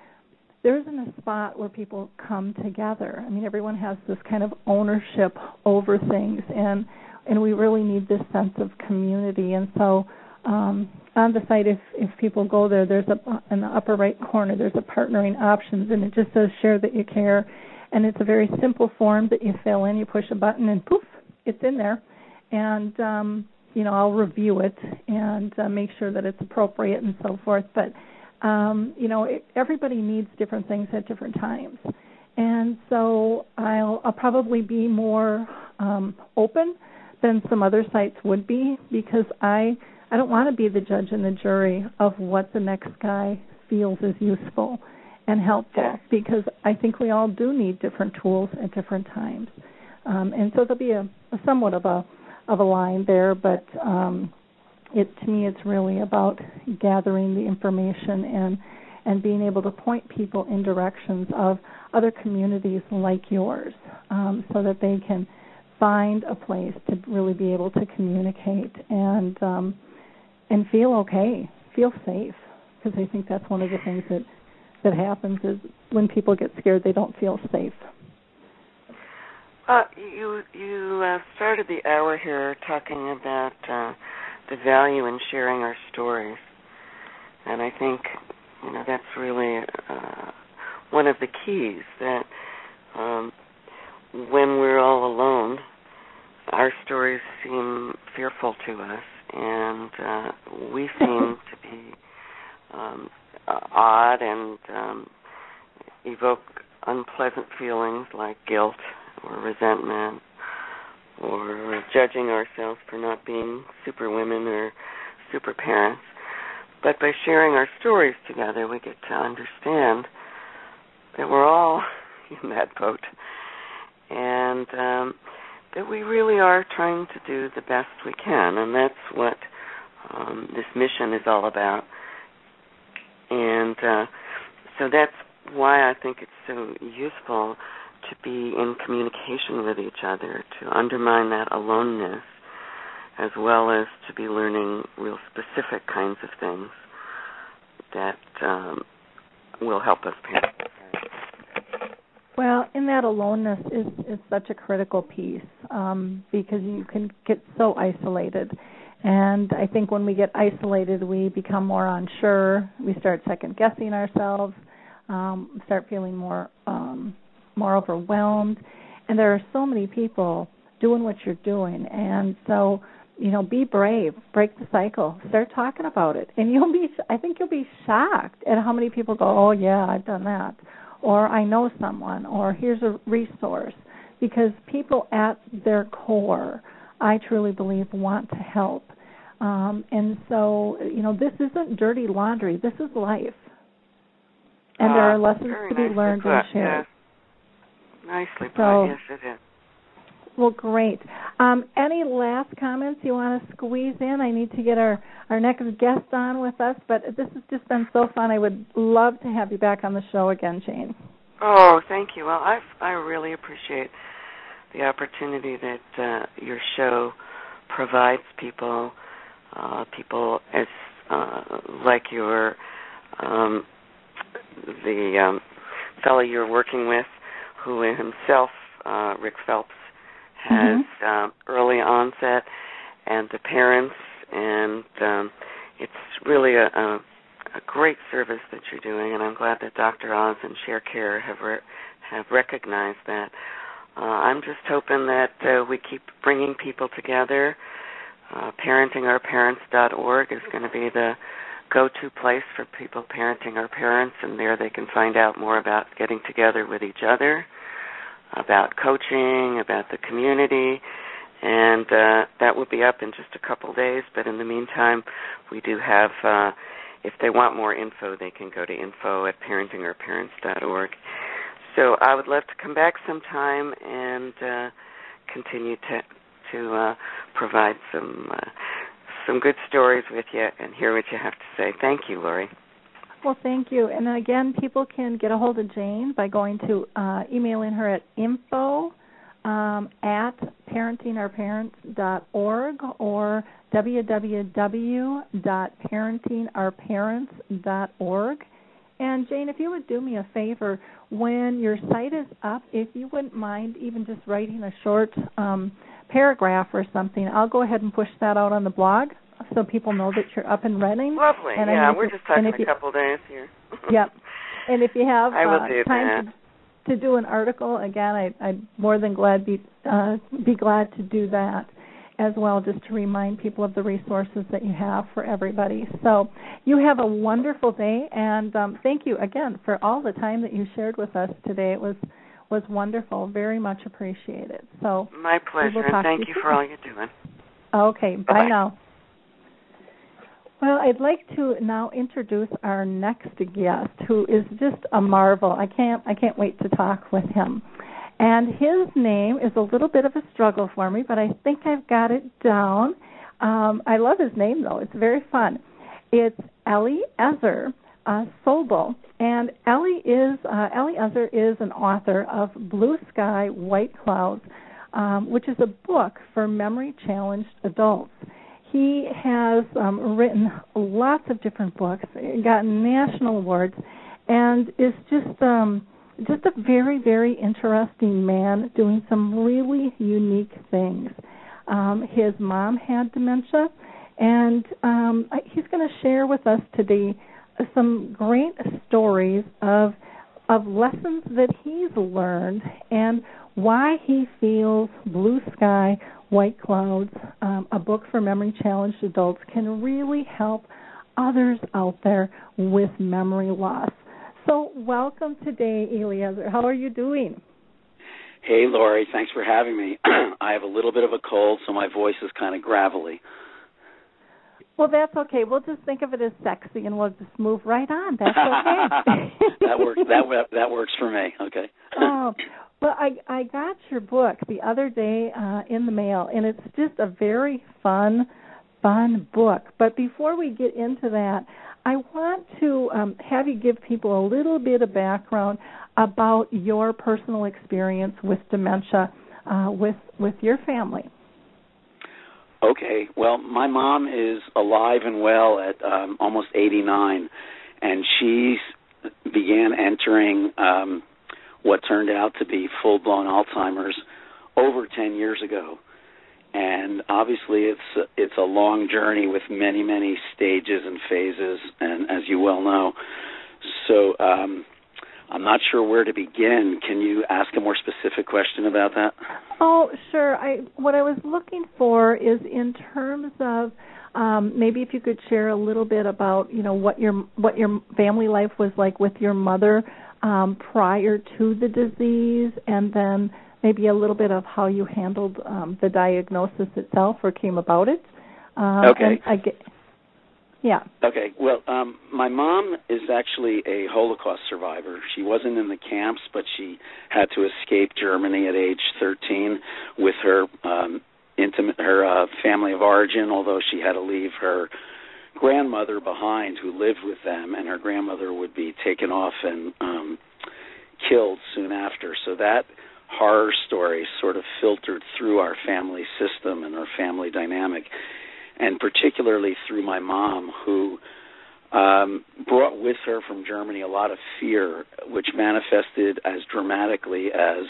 there isn't a spot where people come together. I mean everyone has this kind of ownership over things. And and we really need this sense of community and so um, on the site, if if people go there, there's a in the upper right corner there's a partnering options, and it just says share that you care, and it's a very simple form that you fill in. You push a button, and poof, it's in there, and um, you know I'll review it and uh, make sure that it's appropriate and so forth. But um, you know it, everybody needs different things at different times, and so I'll I'll probably be more um, open than some other sites would be because I I don't want to be the judge and the jury of what the next guy feels is useful and helpful because I think we all do need different tools at different times. Um, and so there'll be a, a somewhat of a of a line there, but um, it to me it's really about gathering the information and and being able to point people in directions of other communities like yours um, so that they can find a place to really be able to communicate and um, and feel okay, feel safe, because I think that's one of the things that that happens is when people get scared, they don't feel safe. Uh, you you uh, started the hour here talking about uh, the value in sharing our stories, And I think you know that's really uh, one of the keys that um, when we're all alone, our stories seem fearful to us, and uh, we [laughs] seem to be um, odd and um, evoke unpleasant feelings like guilt or resentment or judging ourselves for not being super women or super parents. But by sharing our stories together, we get to understand that we're all [laughs] in that boat and um, that we really are trying to do the best we can. And that's what um, this mission is all about. And uh, so that's why I think it's so useful to be in communication with each other, to undermine that aloneness, as well as to be learning real specific kinds of things that um, will help us parent. Well, in that aloneness is is such a critical piece um, because you can get so isolated, and I think when we get isolated, we become more unsure. We start second guessing ourselves, um, start feeling more um, more overwhelmed, and there are so many people doing what you're doing, and so you know be brave break the cycle start talking about it. And you'll be i think you'll be shocked at how many people go oh yeah i've done that or I know someone, or here's a resource. Because people at their core, I truly believe, want to help. Um, and so, you know, this isn't dirty laundry. This is life. And uh, there are lessons to be learned and shared. Yeah. Nicely put. So, yes, it is. Well, great. Um, any last comments you want to squeeze in? I need to get our, our next guest on with us, but this has just been so fun. I would love to have you back on the show again, Jane. Oh, thank you. Well, I I really appreciate the opportunity that uh, your show provides people, uh, people as uh, like your um, the um, fellow you're working with, who himself, uh, Rick Phelps, has mm-hmm. um, early onset, and the parents, and um, it's really a, a, a great service that you're doing, and I'm glad that Dr. Oz and Sharecare have re- have recognized that. Uh, I'm just hoping that uh, we keep bringing people together. Uh, parentingourparents.org is going to be the go-to place for people parenting our parents, and there they can find out more about getting together with each other about coaching, about the community, and uh, that will be up in just a couple days. But in the meantime, we do have. Uh, if they want more info, they can go to info at parentingourparents.org. So I would love to come back sometime and uh, continue to to uh, provide some uh, some good stories with you and hear what you have to say. Thank you, Lori. Well, thank you. And again, people can get a hold of Jane by going to uh, emailing her at info um, at parentingourparents.org or www.parentingourparents.org. And Jane, if you would do me a favor, when your site is up, if you wouldn't mind even just writing a short um, paragraph or something, I'll go ahead and push that out on the blog so people know that you're up and running. Lovely. And yeah, we're just talking a couple days here. [laughs] yep. And if you have I will uh, do time that. To, to do an article, again, I, I'd more than glad be uh, be glad to do that as well, just to remind people of the resources that you have for everybody. So you have a wonderful day, and um, thank you again for all the time that you shared with us today. It was was wonderful, very much appreciated. So my pleasure, and thank you, you for all you're doing. Okay, bye bye now. Well, I'd like to now introduce our next guest, who is just a marvel. I can't I can't wait to talk with him. And his name is a little bit of a struggle for me, but I think I've got it down. Um, I love his name though; it's very fun. It's Eliezer uh, Sobel, and Ellie is uh, Eliezer is an author of Blue Sky, White Clouds, um, which is a book for memory challenged adults. He has um, written lots of different books, gotten national awards, and is just um, just a very very interesting man doing some really unique things. Um, his mom had dementia, and um, he's going to share with us today some great stories of of lessons that he's learned and why he feels Blue Sky, White Clouds, um, a book for memory challenged adults, can really help others out there with memory loss. So, welcome today, Eliezer. How are you doing? Hey, Lori. Thanks for having me. [clears throat] I have a little bit of a cold, so my voice is kind of gravelly. Well, that's okay. We'll just think of it as sexy, and we'll just move right on. That's okay. [laughs] that works. That that works for me. Okay. [laughs] oh, well, I I got your book the other day uh, in the mail, and it's just a very fun, fun book. But before we get into that, I want to um, have you give people a little bit of background about your personal experience with dementia uh, with with your family. Okay. Well, my mom is alive and well at um, almost 89, and she began entering um, what turned out to be full blown Alzheimer's over 10 years ago. And obviously, it's it's a long journey with many many stages and phases, and as you well know, so um, I'm not sure where to begin. Can you ask a more specific question about that? Oh, sure. I what I was looking for is in terms of um, maybe if you could share a little bit about you know what your what your family life was like with your mother um, prior to the disease, and then maybe a little bit of how you handled um, the diagnosis itself or came about it. Um, okay. I get, yeah. Okay. Well, um, my mom is actually a Holocaust survivor. She wasn't in the camps, but she had to escape Germany at age 13 with her um, intimate her uh, family of origin. Although she had to leave her grandmother behind, who lived with them, and her grandmother would be taken off and um, killed soon after. So that horror story sort of filtered through our family system and our family dynamic and particularly through my mom, who um, brought with her from Germany a lot of fear, which manifested as dramatically as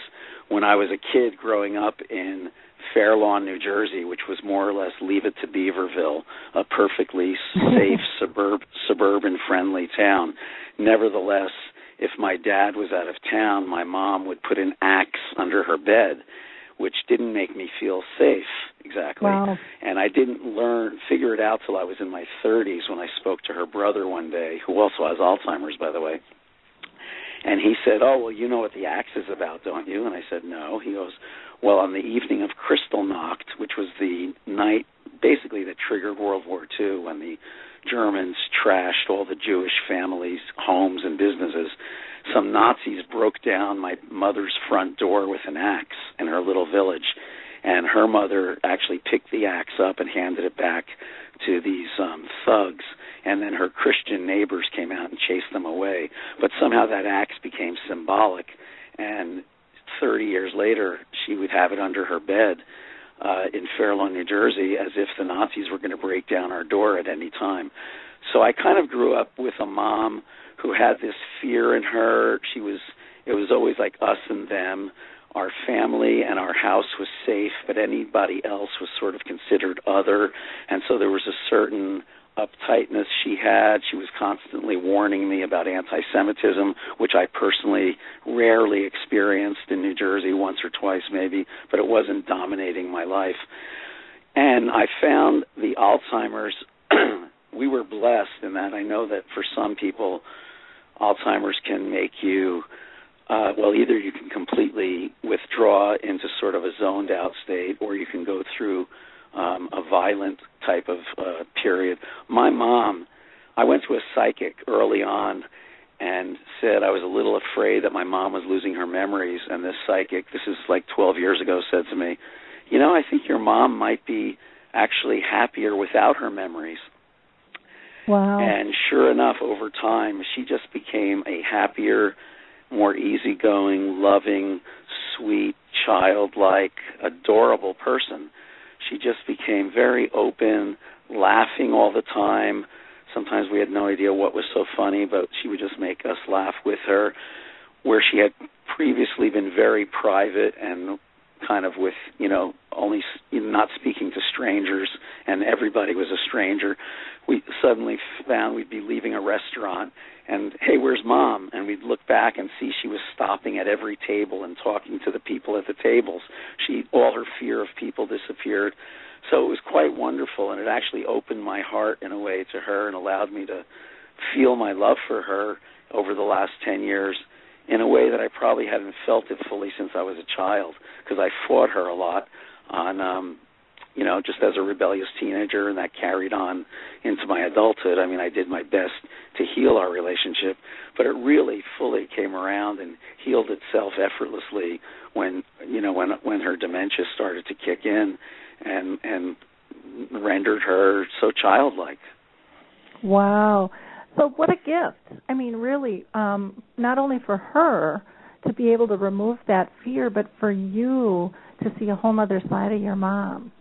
when I was a kid growing up in Fair Lawn, New Jersey, which was more or less Leave It to Beaverville, a perfectly safe [laughs] suburb suburban friendly town. Nevertheless, if my dad was out of town, my mom would put an axe under her bed which didn't make me feel safe exactly. Wow. And I didn't learn figure it out till I was in my 30s when I spoke to her brother one day, who also has Alzheimer's by the way. And he said, "Oh, well, you know what the axe is about, don't you?" And I said, "No." He goes, "Well, on the evening of Kristallnacht, which was the night basically that triggered World War II when the Germans trashed all the Jewish families, homes, and businesses some Nazis broke down my mother's front door with an axe in her little village, and her mother actually picked the axe up and handed it back to these um thugs and then her Christian neighbors came out and chased them away. But somehow that axe became symbolic and 30 years later she would have it under her bed uh in Fair Lawn, New Jersey as if the Nazis were going to break down our door at any time. So I kind of grew up with a mom who had this fear in her. She was it was always like us and them. Our family and our house was safe, but anybody else was sort of considered other, and so there was a certain uptightness she had. She was constantly warning me about anti-Semitism, which I personally rarely experienced in New Jersey, once or twice maybe, but it wasn't dominating my life. And I found the Alzheimer's. [clears throat] we were blessed in that I know that for some people Alzheimer's can make you uh, well, either you can completely withdraw into sort of a zoned out state, or you can go through um, a violent type of uh, period. My mom, I went to a psychic early on and said I was a little afraid that my mom was losing her memories, and this psychic, this is like 12 years ago, said to me, "You know, I think your mom might be actually happier without her memories." Wow. And sure enough, over time, she just became a happier, more easygoing, loving, sweet, childlike, adorable person. She just became very open, laughing all the time. Sometimes we had no idea what was so funny, but she would just make us laugh with her. Where she had previously been very private and kind of with you know only not speaking to strangers and everybody was a stranger we suddenly found we'd be leaving a restaurant and hey where's mom? And we'd look back and see she was stopping at every table and talking to the people at the tables. She all her fear of people disappeared. So it was quite wonderful and it actually opened my heart in a way to her and allowed me to feel my love for her over the last 10 years in a way that I probably hadn't felt it fully since I was a child because I fought her a lot on um you know just as a rebellious teenager and that carried on into my adulthood. I mean I did my best to heal our relationship, but it really fully came around and healed itself effortlessly when you know when when her dementia started to kick in and and rendered her so childlike. Wow. So what a gift. I mean, really, um, not only for her to be able to remove that fear, but for you to see a whole other side of your mom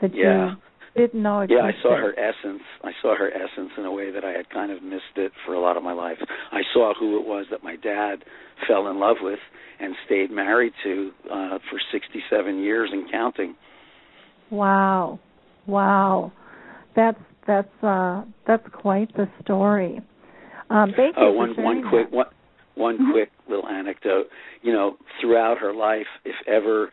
that yeah. you didn't know existed. Yeah, I saw her essence. I saw her essence in a way that I had kind of missed it for a lot of my life. I saw who it was that my dad fell in love with and stayed married to uh for 67 years and counting. Wow. Wow. That's that's uh that's quite the story. Um thank you uh, one one quick one one Mhm. quick little anecdote. You know, throughout her life, if ever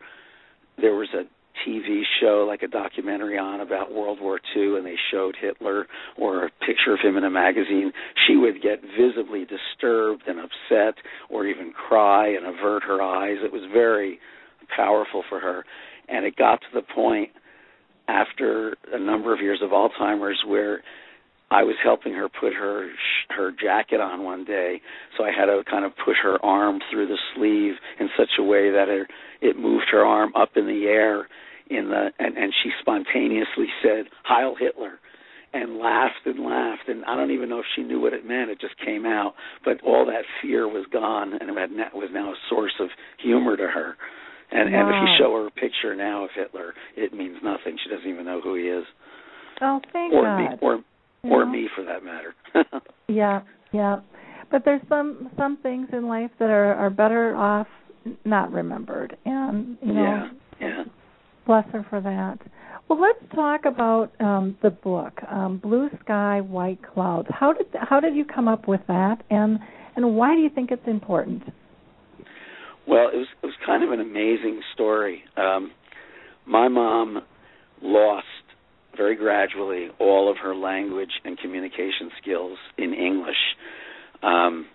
there was a TV show like a documentary on about World War II and they showed Hitler or a picture of him in a magazine, she would get visibly disturbed and upset or even cry and avert her eyes. It was very powerful for her. And it got to the point after a number of years of Alzheimer's where I was helping her put her her jacket on one day, so I had to kind of push her arm through the sleeve in such a way that it, it moved her arm up in the air in the and and she spontaneously said Heil Hitler and laughed and laughed. And I don't even know if she knew what it meant. It just came out. But all that fear was gone and it was now a source of humor to her and and if you show her a picture now of Hitler it means nothing she doesn't even know who he is Oh, thank or God. me or or me for that matter [laughs] Yeah, yeah. But there's some some things in life that are are better off not remembered, and you know, yeah yeah bless her for that. Well, let's talk about um, the book, um, Blue Sky, White Clouds. How did how did you come up with that, and and why do you think it's important? Well, it was it was kind of an amazing story. Um, my mom lost very gradually all of her language and communication skills in English. Um,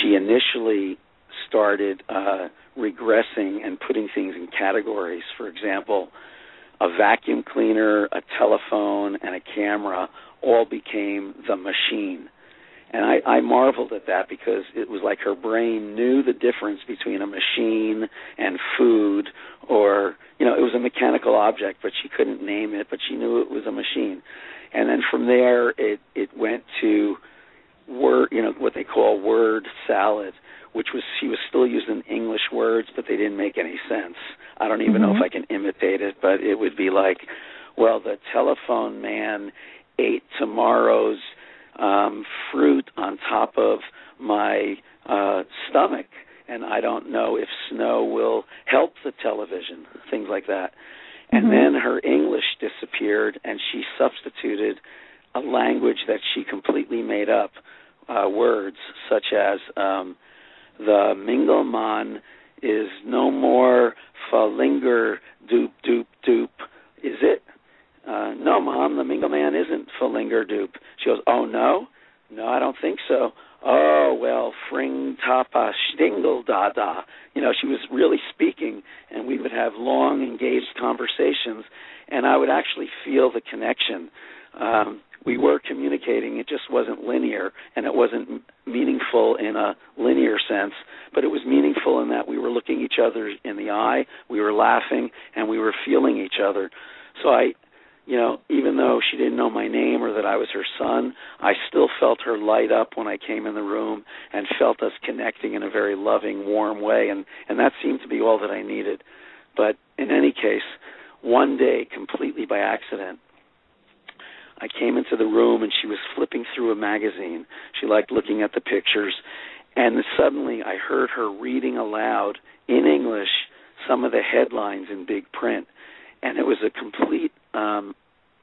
she initially started uh, regressing and putting things in categories. For example, a vacuum cleaner, a telephone, and a camera all became the machine. And I, I marveled at that because it was like her brain knew the difference between a machine and food or you know, it was a mechanical object but she couldn't name it, but she knew it was a machine. And then from there it it went to word you know, what they call word salad, which was she was still using English words but they didn't make any sense. I don't even know Mhm. if I can imitate it, but it would be like, well, the telephone man ate tomorrow's um fruit on top of my uh stomach and I don't know if snow will help the television things like that and Mhm. then her English disappeared and she substituted a language that she completely made up uh words such as um the Mingelmann is no more falinger doop doop doop is it uh, no, Mom, the Mingle Man isn't Falinger dupe. She goes, Oh, no? No, I don't think so. Oh, well, Fring Tapa Stingle Da Da. You know, she was really speaking, and we would have long, engaged conversations, and I would actually feel the connection. Um, we were communicating, it just wasn't linear, and it wasn't meaningful in a linear sense, but it was meaningful in that we were looking each other in the eye, we were laughing, and we were feeling each other. So I you know, even though she didn't know my name or that I was her son, I still felt her light up when I came in the room and felt us connecting in a very loving, warm way and and that seemed to be all that I needed. But in any case, one day completely by accident, I came into the room and she was flipping through a magazine. She liked looking at the pictures and suddenly I heard her reading aloud in English some of the headlines in big print, and it was a complete. um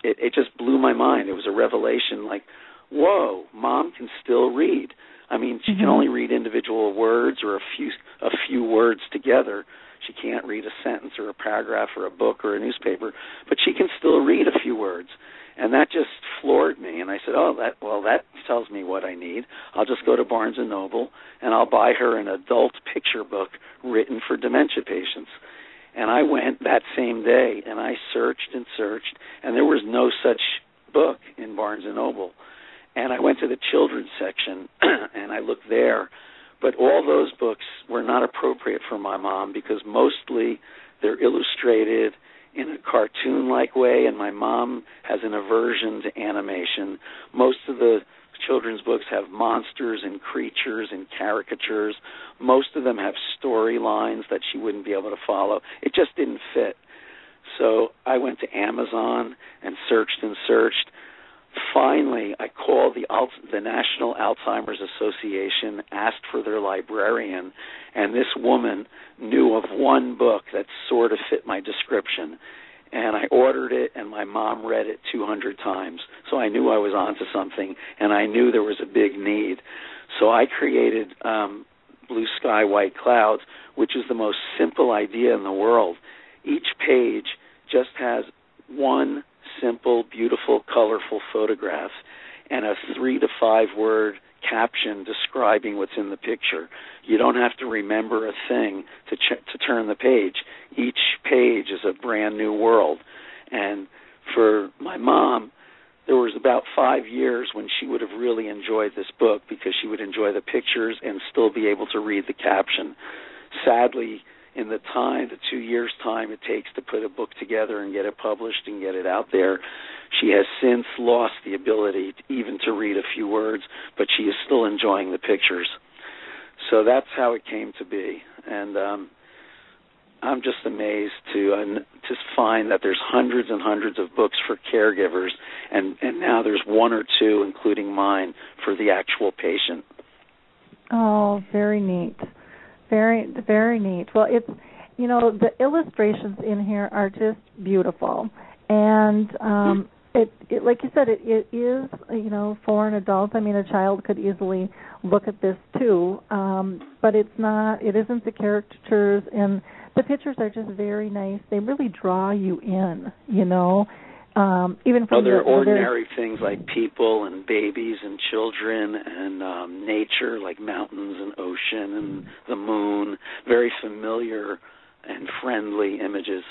It, it just blew my mind. It was a revelation. Like, whoa, mom can still read. I mean, she mm-hmm. can only read individual words or a few a few words together. She can't read a sentence or a paragraph or a book or a newspaper, but she can still read a few words. And that just floored me. And I said, "Oh, that well, that tells me what I need. I'll just go to Barnes and Noble and I'll buy her an adult picture book written for dementia patients." And I went that same day and I searched and searched, and there was no such book in Barnes and Noble and I went to the children's section [clears throat] and I looked there. But all those books were not appropriate for my mom because mostly they're illustrated in a cartoon like way, and my mom has an aversion to animation. Most of the children's books have monsters and creatures and caricatures. Most of them have storylines that she wouldn't be able to follow. It just didn't fit. So I went to Amazon and searched and searched Finally, I called the the National Alzheimer's Association, asked for their librarian, and this woman knew of one book that sort of fit my description. And I ordered it, and my mom read it 200 times. So I knew I was onto something, and I knew there was a big need. So I created um, Blue Sky, White Clouds, which is the most simple idea in the world. Each page just has one simple, beautiful, colorful photograph and a three to five word caption describing what's in the picture. You don't have to remember a thing to ch- to turn the page. Each page is a brand new world. And for my mom, there was about 5 years when she would have really enjoyed this book because she would enjoy the pictures and still be able to read the caption. Sadly, in the time, the two years time it takes to put a book together and get it published and get it out there. She has since lost the ability to, even to read a few words, but she is still enjoying the pictures. So that's how it came to be, and um, I'm just amazed to uh, to find that there's hundreds and hundreds of books for caregivers, and and now there's one or two, including mine, for the actual patient. Oh, very neat. Very, very neat. Well, it's you know the illustrations in here are just beautiful, and um, it, it like you said, it, it is you know for an adult. I mean, a child could easily look at this too, um, but it's not. It isn't the caricatures, and the pictures are just very nice. They really draw you in. You know, um, even from other the, ordinary things like people and babies and children and um, nature, like mountains and ocean and the moon, very familiar and friendly images.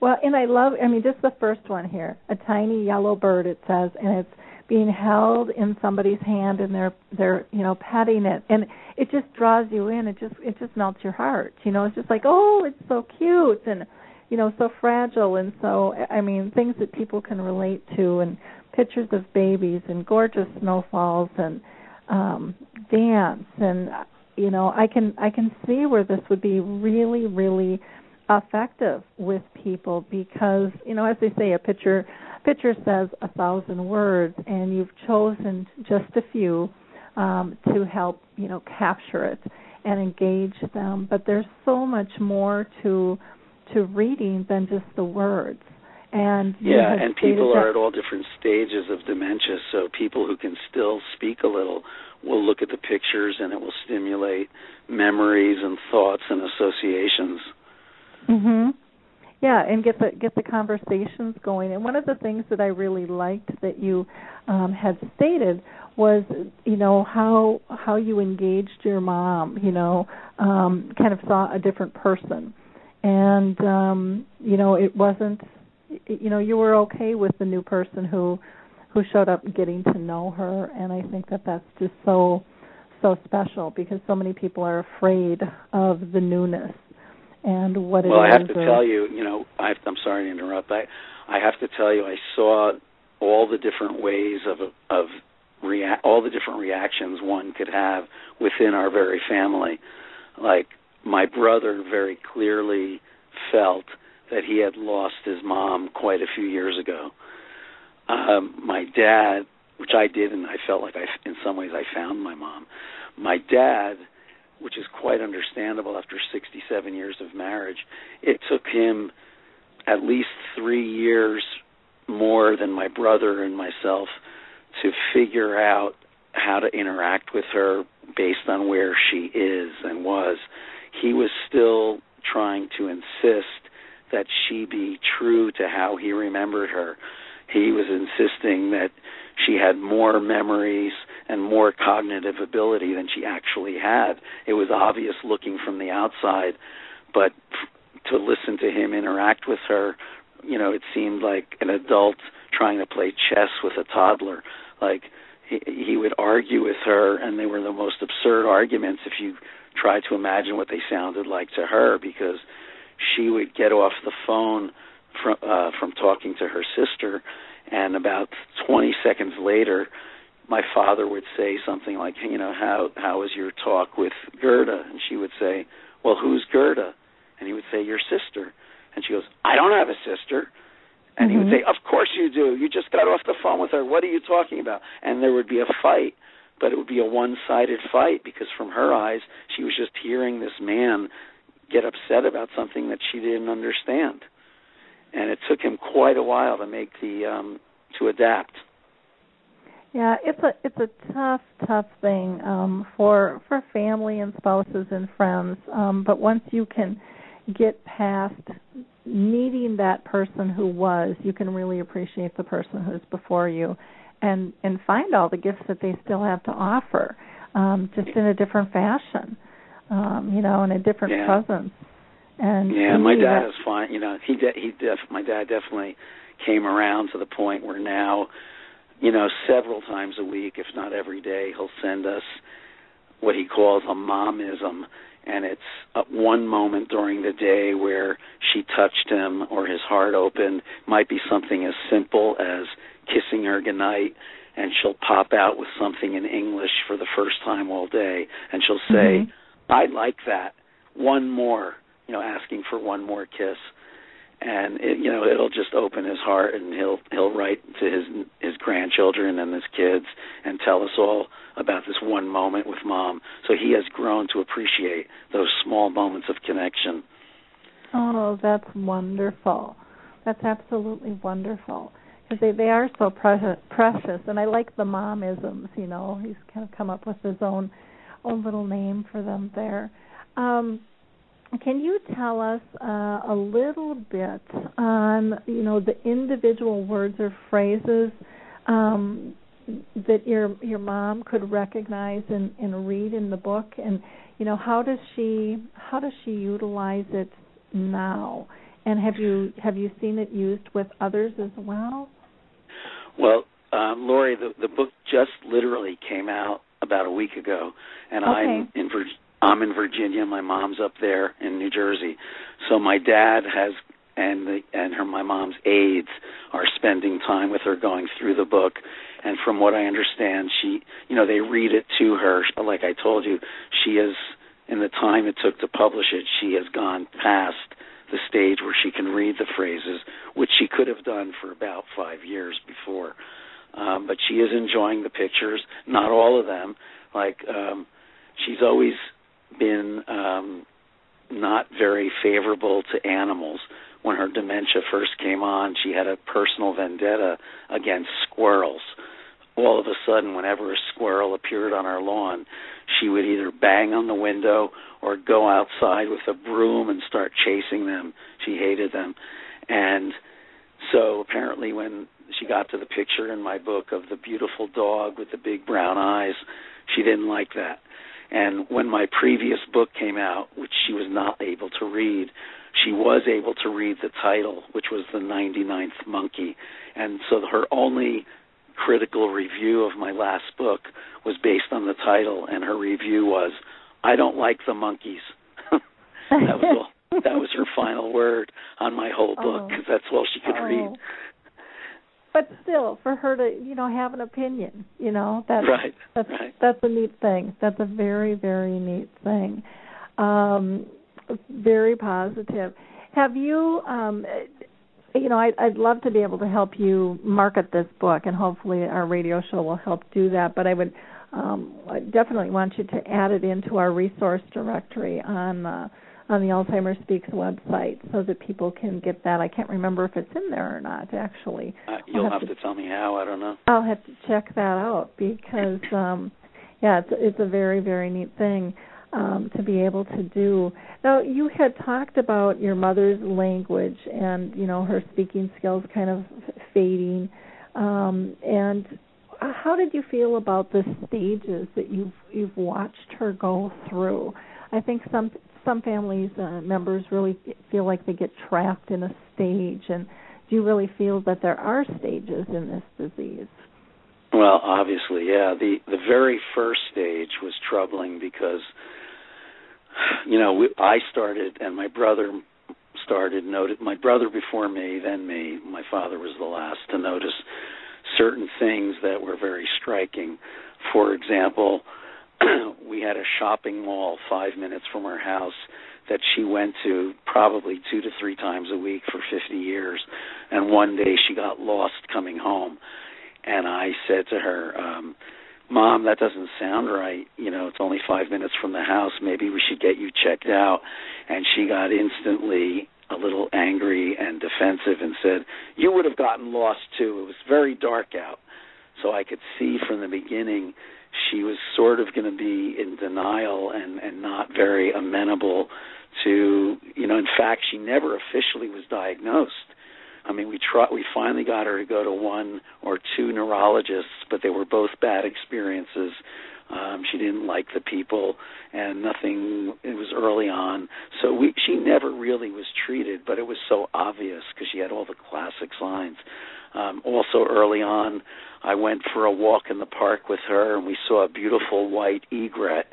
Well, and I love, I mean, just the first one here, a tiny yellow bird. It says, and it's being held in somebody's hand, and they're they're you know petting it, and it just draws you in. It just it just melts your heart. You know, it's just like, oh, it's so cute, and you know so fragile and so i mean things that people can relate to and pictures of babies and gorgeous snowfalls and um dance and you know i can i can see where this would be really really effective with people because you know as they say a picture picture says a thousand words and you've chosen just a few um to help you know capture it and engage them. But there's so much more to to reading than just the words. And yeah, and people are at all different stages of dementia. So people who can still speak a little will look at the pictures, and it will stimulate memories and thoughts and associations. Mhm. Yeah, and get the get the conversations going. And one of the things that I really liked that you um, had stated was, you know, how how you engaged your mom. You know, um, kind of saw a different person and um you know it wasn't you know you were okay with the new person who who showed up getting to know her and i think that that's just so so special because so many people are afraid of the newness and what it is. well, it I have to or, tell you, you know, I have, I'm sorry to interrupt. I I have to tell you, I saw all the different ways of of rea- all the different reactions one could have within our very family. Like my brother very clearly felt that he had lost his mom quite a few years ago. Um, my dad, which I did, and I felt like I, in some ways, I found my mom. My dad which is quite understandable after 67 years of marriage. It took him at least three years more than my brother and myself to figure out how to interact with her based on where she is and was. He was still trying to insist that she be true to how he remembered her. He was insisting that she had more memories and more cognitive ability than she actually had. It was obvious looking from the outside, but to listen to him interact with her, you know, it seemed like an adult trying to play chess with a toddler. Like he, he would argue with her, and they were the most absurd arguments if you try to imagine what they sounded like to her, because she would get off the phone from uh, from talking to her sister, and about 20 seconds later, my father would say something like, you know, how how was your talk with Gerda? And she would say, well, who's Gerda? And he would say, your sister. And she goes, I don't have a sister. And mm-hmm. he would mm-hmm. say, Of course you do. You just got off the phone with her. What are you talking about? And there would be a fight, but it would be a one sided fight because from her eyes, she was just hearing this man get upset about something that she didn't understand. And it took him quite a while to make the um to adapt. Yeah, it's a it's a tough tough thing um for for family and spouses and friends. Um but once you can get past needing that person who was, you can really appreciate the person who's before you and and find all the gifts that they still have to offer um just in a different fashion. Um you know, in a different yeah. presence. And Yeah, my dad is fine, you know, he de- he def my dad definitely came around to the point where now you know, several times a week, if not every day, he'll send us what he calls a momism, and it's uh, one moment during the day where she touched him or his heart opened. Might be something as simple as kissing her goodnight, and she'll pop out with something in English for the first time all day, and she'll say, mm-hmm. "I like that. One more." You know, asking for one more kiss and it, you know it'll just open his heart and he'll he'll write to his his grandchildren and his kids and tell us all about this one moment with mom so he has grown to appreciate those small moments of connection oh that's wonderful that's absolutely wonderful they they are so precious precious and i like the momisms you know he's kind of come up with his own own little name for them there um can you tell us uh, a little bit on you know the individual words or phrases um, that your your mom could recognize and, and read in the book, and you know how does she how does she utilize it now? And have you have you seen it used with others as well? Well, um, Lori, the the book just literally came out about a week ago, and okay. I'm in Virginia I'm in Virginia. My mom's up there in New Jersey. So my dad has and the and her my mom's aides are spending time with her going through the book and from what I understand she you know they read it to her like I told you she is in the time it took to publish it she has gone past the stage where she can read the phrases which she could have done for about 5 years before um but she is enjoying the pictures not all of them like um she's always been um, not very favorable to animals. When her dementia first came on, she had a personal vendetta against squirrels. All of a sudden, whenever a squirrel appeared on our lawn, she would either bang on the window or go outside with a broom and start chasing them. She hated them. And so apparently, when she got to the picture in my book of the beautiful dog with the big brown eyes, she didn't like that. And when my previous book came out, which she was not able to read, she was able to read the title, which was The 99th Monkey. And so her only critical review of my last book was based on the title, and her review was, I don't like the monkeys. [laughs] that was all. That was her final word on my whole book because oh. that's all she could oh. read but still for her to you know have an opinion you know that's right that's right. that's a neat thing that's a very very neat thing um very positive have you um you know, I'd, I'd love to be able to help you market this book, and hopefully our radio show will help do that. But I would um, I definitely want you to add it into our resource directory on uh, on the Alzheimer's Speaks website so that people can get that. I can't remember if it's in there or not. Actually, uh, you'll have, have to, to, tell me how. I don't know. I'll have to check that out because um, yeah, it's it's a very very neat thing um, to be able to do. Now, you had talked about your mother's language and you know her speaking skills kind of fading, um, and how did you feel about the stages that you've you've watched her go through? I think some some families uh, members really feel like they get trapped in a stage, and do you really feel that there are stages in this disease? Well, obviously, yeah. The the very first stage was troubling because you know, we, I started and my brother started noted my brother before me, then me, my father was the last to notice certain things that were very striking. For example, [clears throat] we had a shopping mall 5 minutes from our house that she went to probably 2 to 3 times a week for 50 years and one day she got lost coming home and I said to her um Mom, that doesn't sound right. You know, it's only five minutes from the house. Maybe we should get you checked out. And she got instantly a little angry and defensive and said, You would have gotten lost too. It was very dark out. So I could see from the beginning she was sort of going to be in denial and, and not very amenable to, you know, in fact, she never officially was diagnosed I mean, we try, we finally got her to go to one or two neurologists, but they were both bad experiences. Um, she didn't like the people, and nothing. It was early on, so we she never really was treated, but it was so obvious because she had all the classic signs. Um, also, early on, I went for a walk in the park with her, and we saw a beautiful white egret.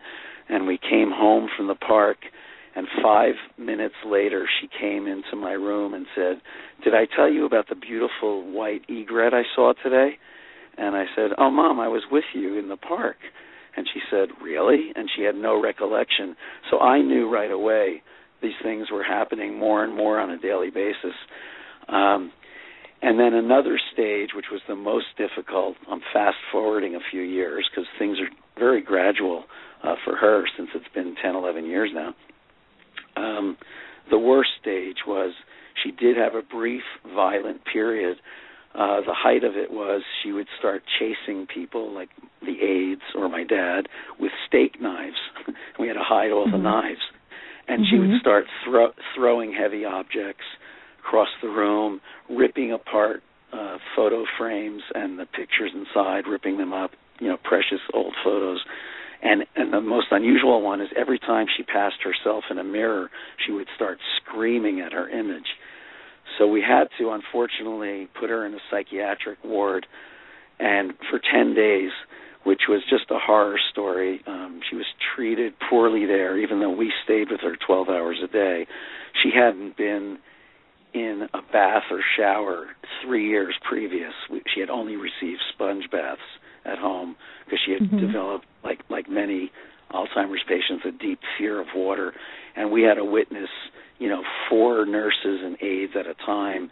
And we came home from the park, and five minutes later, she came into my room and said, Did I tell you about the beautiful white egret I saw today? And I said, Oh, Mom, I was with you in the park. And she said, Really? And she had no recollection. So I knew right away these things were happening more and more on a daily basis. Um, and then another stage, which was the most difficult, I'm fast forwarding a few years because things are very gradual uh, for her since it's been 10, 11 years now. Um, the worst stage was she did have a brief violent period. Uh, the height of it was she would start chasing people like the aides or my dad with steak knives. [laughs] we had to hide all mm-hmm. the knives. And mm-hmm. she would mm-hmm. start thro- throwing heavy objects across the room, ripping apart uh, photo frames and the pictures inside, ripping them up, you know, precious old photos. And and the most unusual one is every time she passed herself in a mirror, she would start screaming at her image. So we had to unfortunately put her in a psychiatric ward and for 10 days which was just a horror story. Um, she was treated poorly there, even though we stayed with her 12 hours a day. She hadn't been in a bath or shower three years previous. She had only received sponge baths at home because she had mm-hmm. developed, like like many Alzheimer's patients, a deep fear of water, and we had to witness, you know, four nurses and aides at a time,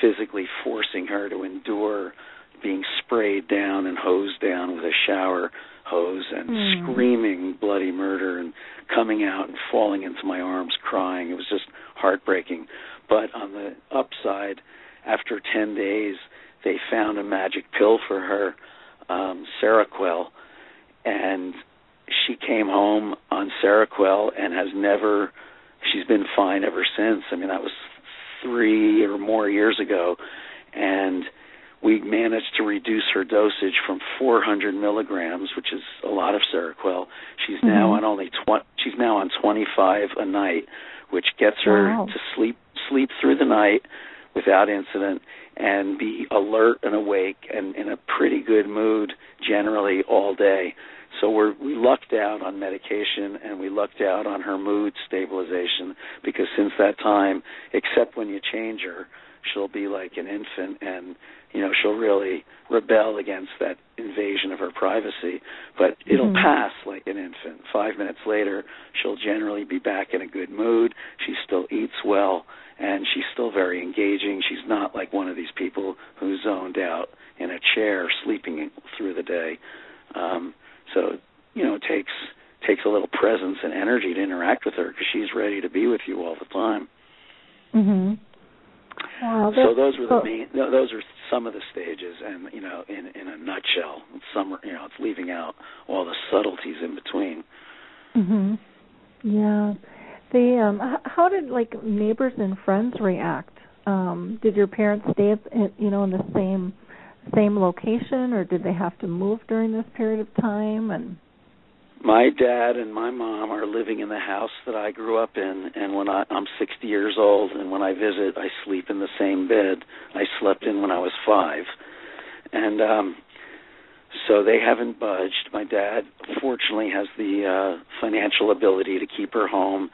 physically forcing her to endure being sprayed down and hosed down with a shower hose and mm. screaming bloody murder and coming out and falling into my arms crying. It was just heartbreaking. But on the upside, after 10 days, they found a magic pill for her um, Seroquel, and she came home on Seroquel and has never. She's been fine ever since. I mean, that was three or more years ago, and we managed to reduce her dosage from 400 milligrams, which is a lot of Seroquel. She's mm-hmm. now on only 20. She's now on 25 a night, which gets her wow. to sleep sleep through the night without incident and be alert and awake and in a pretty good mood generally all day. So we're we lucked out on medication and we lucked out on her mood stabilization because since that time, except when you change her, she'll be like an infant and you know she'll really rebel against that invasion of her privacy but it'll mm-hmm. pass like an infant 5 minutes later she'll generally be back in a good mood she still eats well and she's still very engaging. She's not like one of these people who's zoned out in a chair sleeping through the day. Um, so you know, it takes takes a little presence and energy to interact with her because she's ready to be with you all the time. Mhm. Wow. So those were the main. Those are some of the stages, and you know, in in a nutshell, some you know, it's leaving out all the subtleties in between. Mhm. Yeah. The um, how did like neighbors and friends react? Um, did your parents stay, at, you know, in the same same location, or did they have to move during this period of time? And my dad and my mom are living in the house that I grew up in and when I I'm 60 years old and when I visit I sleep in the same bed I slept in when I was 5 and um so they haven't budged my dad fortunately has the uh financial ability to keep her home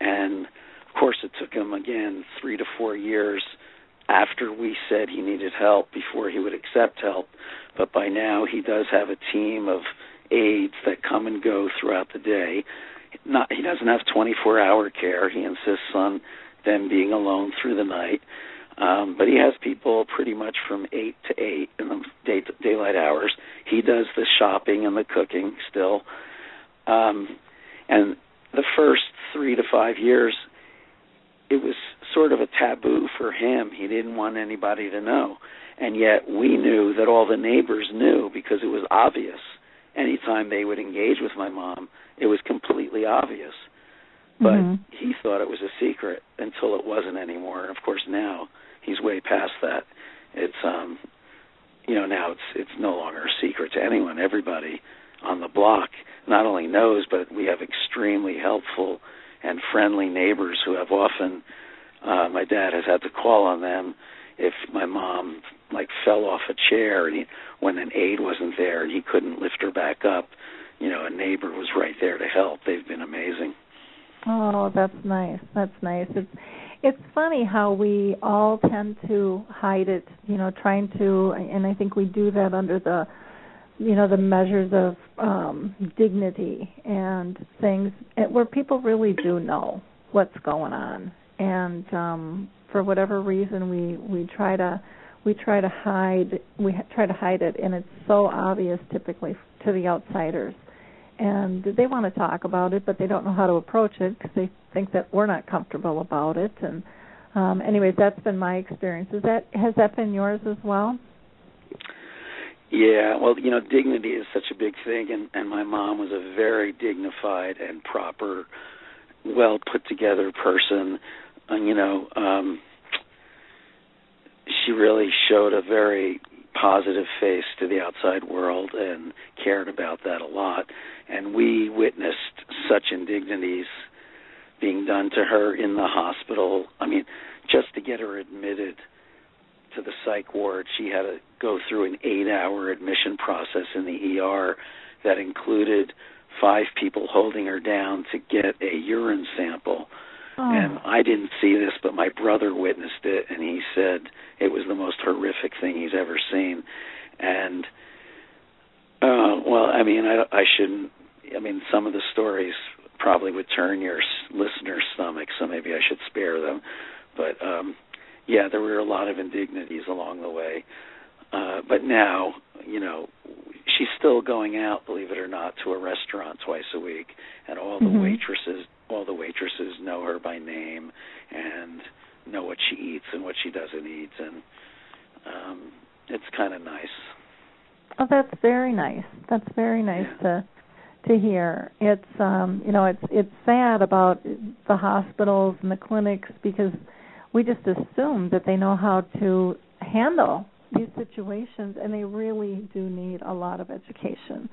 and of course it took him again 3 to 4 years after we said he needed help before he would accept help but by now he does have a team of aides that come and go throughout the day. Not he doesn't have 24-hour care. He insists on them being alone through the night. Um, but he has people pretty much from eight to eight in the day, daylight hours. He does the shopping and the cooking still. Um, and the first three to five years, it was sort of a taboo for him. He didn't want anybody to know. And yet we knew that all the neighbors knew because it was obvious anytime they would engage with my mom, it was completely obvious. But mm-hmm. he thought it was a secret until it wasn't anymore. And of course now he's way past that. It's um you know, now it's it's no longer a secret to anyone. Everybody on the block not only knows, but we have extremely helpful and friendly neighbors who have often uh my dad has had to call on them if my mom like fell off a chair and he, when an aide wasn't there and he couldn't lift her back up, you know, a neighbor was right there to help. They've been amazing. Oh, that's nice. That's nice. It's it's funny how we all tend to hide it, you know, trying to and I think we do that under the you know the measures of um dignity and things where people really do know what's going on. And um for whatever reason we we try to we try to hide we try to hide it and it's so obvious typically to the outsiders and they want to talk about it but they don't know how to approach it because they think that we're not comfortable about it. And um anyways that's been my experience. Is that has that been yours as well? Yeah well you know dignity is such a big thing and and my mom was a very dignified and proper well put together person. And you know um she really showed a very positive face to the outside world and cared about that a lot. And we witnessed such indignities being done to her in the hospital. I mean, just to get her admitted to the psych ward, she had to go through an eight hour admission process in the ER that included five people holding her down to get a urine sample Oh. And I didn't see this, but my brother witnessed it, and he said it was the most horrific thing he's ever seen. And uh, well, I mean, I, I shouldn't. I mean, some of the stories probably would turn your listeners' stomach, so maybe I should spare them. But um, yeah, there were a lot of indignities along the way. Uh, but now, you know, she's still going out, believe it or not, to a restaurant twice a week, and all the mm-hmm. waitresses all the waitresses know her by name and know what she eats and what she doesn't eat and um it's kind of nice. Oh that's very nice. That's very nice yeah. to to hear. It's um you know it's it's sad about the hospitals and the clinics because we just assume that they know how to handle these situations and they really do need a lot of education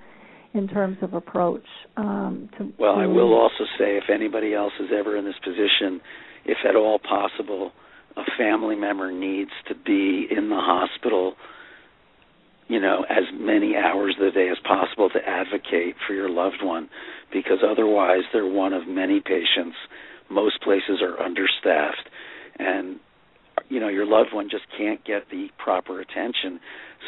in terms of approach. Um, to, well, to I will also say if anybody else is ever in this position, if at all possible, a family member needs to be in the hospital, you know, as many hours of the day as possible to advocate for your loved one, because otherwise they're one of many patients. Most places are understaffed, and you know your loved one just can't get the proper attention.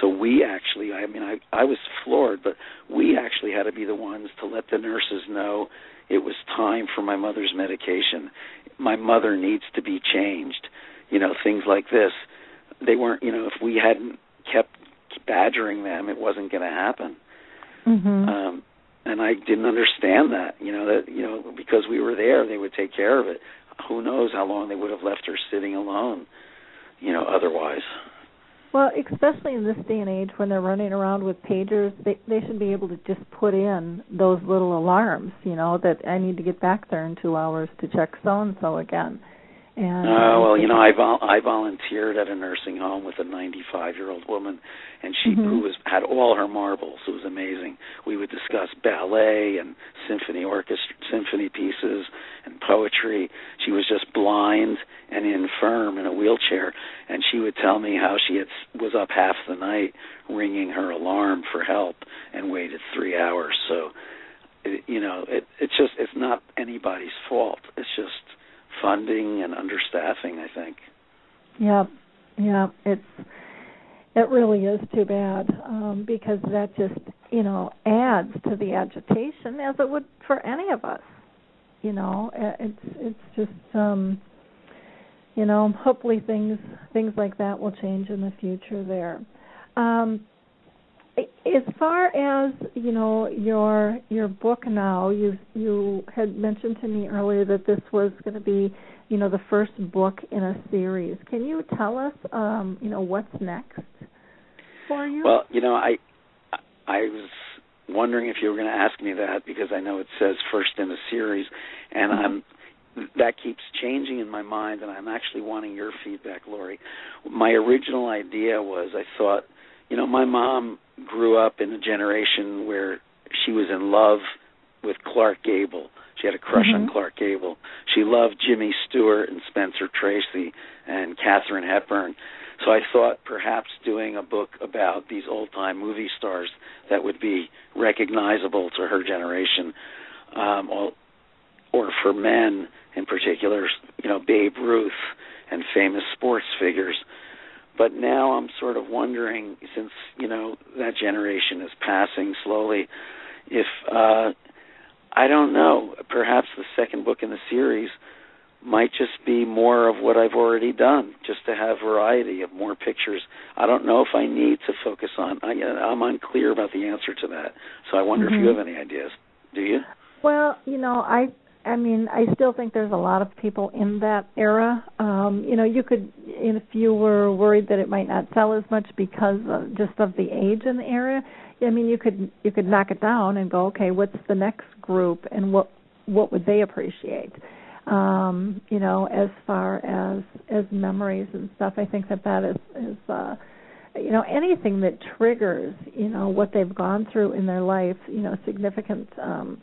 So we actually, I mean, I I was floored, but we actually had to be the ones to let the nurses know it was time for my mother's medication. My mother needs to be changed. You know, things like this. They weren't, you know, if we hadn't kept badgering them, it wasn't going to happen. Mhm. Um, and I didn't understand that. You know that you know because we were there, they would take care of it. Who knows how long they would have left her sitting alone? You know, otherwise. Well, especially in this day and age when they're running around with pagers, they they should be able to just put in those little alarms, you know, that I need to get back there in 2 hours to check so and so again. And Oh well, you know, I vol- I volunteered at a nursing home with a 95 year old woman, and she Mhm. who was had all her marbles. It was amazing. We would discuss ballet and symphony orchestra, symphony pieces, and poetry. She was just blind and infirm in a wheelchair, and she would tell me how she had was up half the night ringing her alarm for help and waited three hours. So, it, you know, it it's just it's not anybody's fault. It's just funding and understaffing, I think. Yeah, yeah, it's it really is too bad um, because that just you know adds to the agitation as it would for any of us. You know, it's it's just um, you know hopefully things things like that will change in the future there. Um, as far as you know your your book now you you had mentioned to me earlier that this was going to be you know the first book in a series can you tell us um you know what's next for you Well, you know, I I was wondering if you were going to ask me that because I know it says first in a series, and Mhm. I'm that keeps changing in my mind, and I'm actually wanting your feedback, Lori. My original idea was I thought, you know, my mom grew up in a generation where she was in love with Clark Gable. She had a crush on Mhm. Clark Gable. She loved Jimmy Stewart and Spencer Tracy and Katharine Hepburn. So I thought perhaps doing a book about these old time movie stars that would be recognizable to her generation, um, or, or for men in particular, you know, Babe Ruth and famous sports figures. But now I'm sort of wondering, since you know that generation is passing slowly, if uh, I don't know, perhaps the second book in the series might just be more of what I've already done, just to have variety of more pictures. I don't know if I need to focus on. I, I'm unclear about the answer to that, so I wonder if you Mhm. have any ideas. Do you? Well, you know, I I mean, I still think there's a lot of people in that era. Um, you know, you could if you were worried that it might not sell as much because of just of the age in the era, I mean, you could you could knock it down and go, okay, what's the next group and what what would they appreciate? Um, you know, as far as as memories and stuff, I think that that is is uh you know anything that triggers you know what they've gone through in their life you know significant um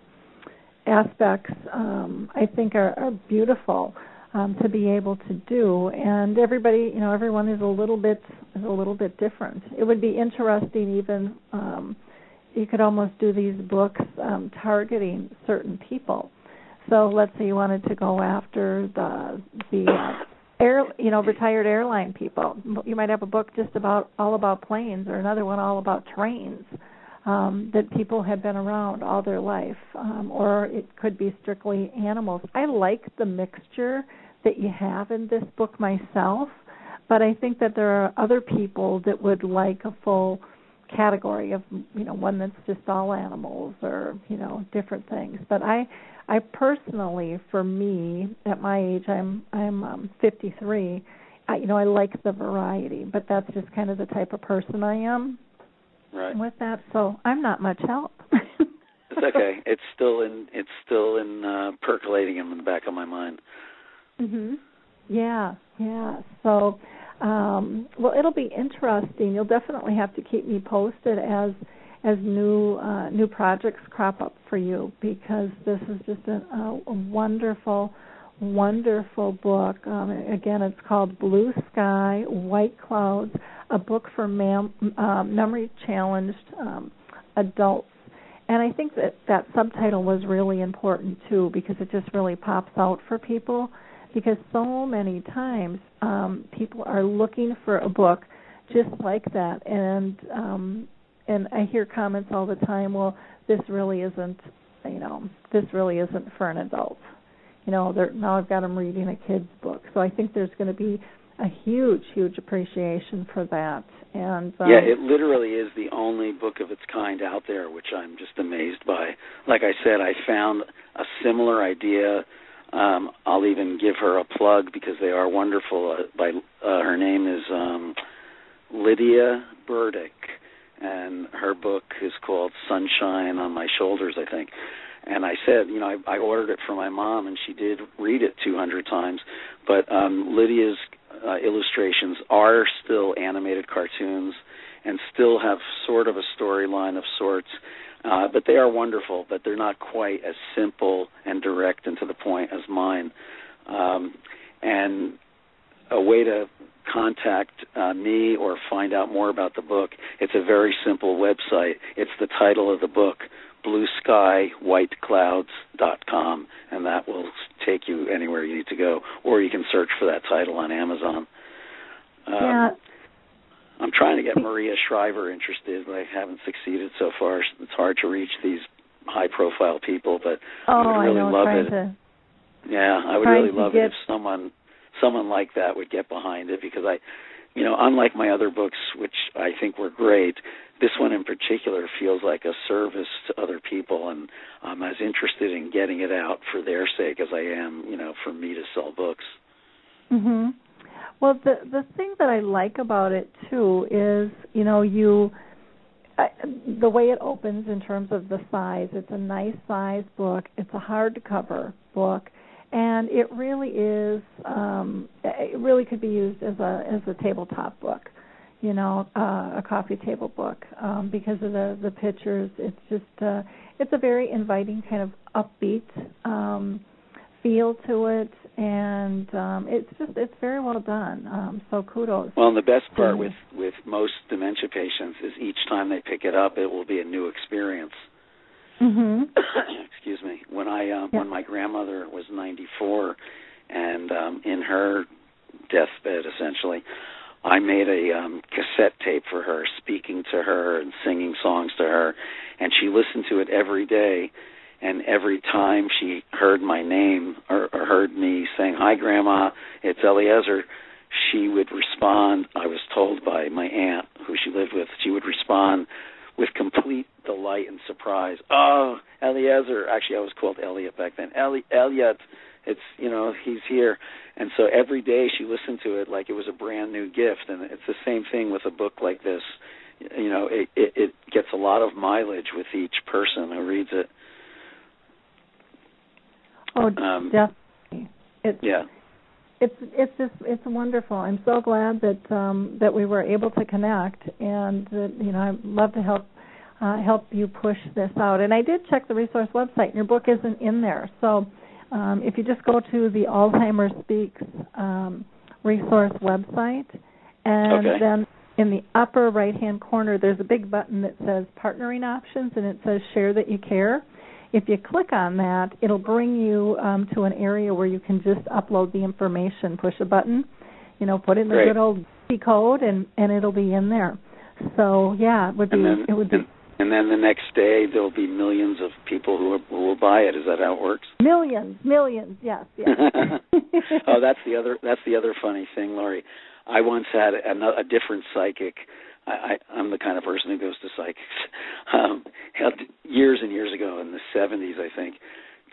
aspects um i think are, are beautiful um to be able to do. And everybody you know everyone is a little bit is a little bit different. It would be interesting even um you could almost do these books um targeting certain people. So let's say you wanted to go after the the uh, air you know retired airline people. You might have a book just about all about planes or another one all about trains um that people have been around all their life um or it could be strictly animals. I like the mixture that you have in this book myself but i think that there are other people that would like a full category of you know one that's just all animals or you know different things. But i i personally for me at my age i'm i'm um 53 I, you know i like the variety but that's just kind of the type of person i am Right. with that so i'm not much help [laughs] It's okay. [laughs] It's still in. It's still in uh, percolating in the back of my mind. mhm yeah yeah so um well it'll be interesting you'll definitely have to keep me posted as as new uh new projects crop up for you because this is just a, a wonderful wonderful book um again it's called blue sky white clouds a book for mam- uh, memory challenged um adults and I think that that subtitle was really important too because it just really pops out for people because so many times um, people are looking for a book just like that. And um, and I hear comments all the time. Well, this really isn't, you know, this really isn't for an adult. You know, they're, now I've got them reading a kid's book. So I think there's going to be a huge, huge appreciation for that. And um, yeah, it literally is the only book of its kind out there, which I'm just amazed by. Like I said, I found a similar idea. Um, I'll even give her a plug because they are wonderful. Uh, by uh, her name is um, Lydia Burdick, and her book is called Sunshine on My Shoulders, I think. And I said, you know, I, I ordered it for my mom, and she did read it 200 times. But um, Lydia's uh, illustrations are still animated cartoons and still have sort of a storyline of sorts. Uh, but they are wonderful, but they're not quite as simple and direct and to the point as mine. Um, and a way to contact uh, me or find out more about the book, it's a very simple website. It's the title of the book, blueskywhiteclouds.com, and that will take you anywhere you need to go. Or you can search for that title on Amazon. Um, yeah. I'm trying to get Maria Shriver interested, but I haven't succeeded so far. It's hard to reach these high-profile people, but oh, I would really I know, love trying it. To, yeah, I would really love get... it if someone someone like that would get behind it because I, you know, unlike my other books, which I think were great, this one in particular feels like a service to other people, and I'm as interested in getting it out for their sake as I am, you know, for me to sell books. Mhm. Well, the the thing that I like about it too is, you know, you uh, the way it opens in terms of the size. It's a nice size book. It's a hardcover book, and it really is. Um, it really could be used as a as a tabletop book you know, uh, a coffee table book um, because of the the pictures. It's just uh, it's a very inviting kind of upbeat um, feel to it, and um, it's just it's very well done. Um, so kudos. Well, and the best part with with most dementia patients is each time they pick it up, it will be a new experience. Mm-hmm. [coughs] Excuse me. When I uh, yeah. when my grandmother was 94, and um, in her deathbed, essentially. I made a um, cassette tape for her, speaking to her and singing songs to her, and she listened to it every day. And every time she heard my name or, or heard me saying, "Hi, Grandma, it's Eliezer," she would respond. I was told by my aunt, who she lived with, she would respond with complete delight and surprise. Oh, Eliezer! Actually, I was called Elliot back then. Eli- Elliot, it's you know he's here. And so every day she listened to it like it was a brand new gift. And it's the same thing with a book like this. You know it it, it gets a lot of mileage with each person who reads it. Oh um, definitely. It's yeah. it's it's just it's wonderful. I'm so glad that um that we were able to connect and that you know i'd love to help uh, help you push this out. And i did check the resource website and your book isn't in there. So um, if you just go to the Alzheimer's Speaks um, resource website, and okay. then in the upper right hand corner, there's a big button that says Partnering Options, and it says Share That You Care. If you click on that, it'll bring you um, to an area where you can just upload the information, push a button, you know, put in the Great. good old code, and and it'll be in there. So yeah, it would be then, it would be and, then the next day there'll be millions of people who, who will buy it. Is that how it works? Millions, millions, yes, yes. [laughs] oh, that's the other. That's the other funny thing, Lori. I once had a, a different psychic. I, I, I'm the kind of person who goes to psychics. [laughs] Um, had years and years ago in the 70s, I think,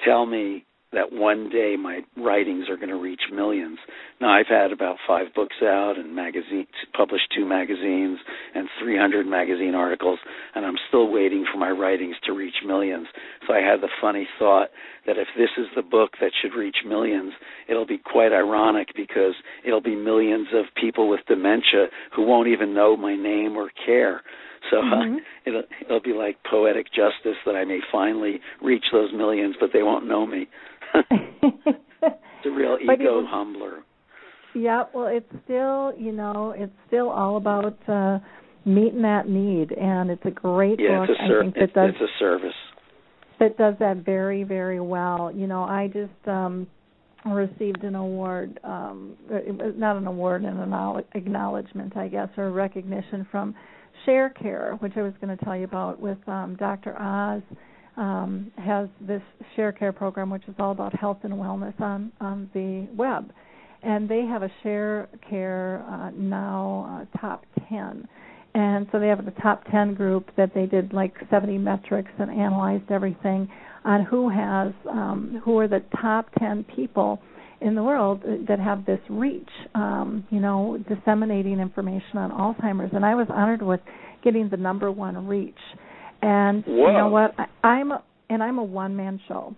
tell me that one day my writings are going to reach millions. Now I've had about five books out and magazines, published two magazines and 300 magazine articles, and I'm still waiting for my writings to reach millions. So I had the funny thought that if this is the book that should reach millions, it'll be quite ironic because it'll be millions of people with dementia who won't even know my name or care. So mm-hmm. uh, it'll it'll be like poetic justice that I may finally reach those millions, but they won't know me. It's a real [laughs] ego humbler. Yeah, well, it's still, you know, it's still all about uh meeting that need, and it's a great Yeah, book. it's a I ser- think that it's, does it's a service. that does that very, very well. You know, I just um received an award, um, not an award, an acknowledgement, I guess, or recognition from ShareCare, which I was going to tell you about with um, Dr. Oz. Um, has this ShareCare program, which is all about health and wellness on on the web, and they have a ShareCare uh, now uh, top ten. And so they have the top 10 group that they did like 70 metrics and analyzed everything on who has um, who are the top 10 people in the world that have this reach, um, you know, disseminating information on Alzheimer's. And I was honored with getting the number one reach. And Whoa. you know what? I, I'm a, and I'm a one man show.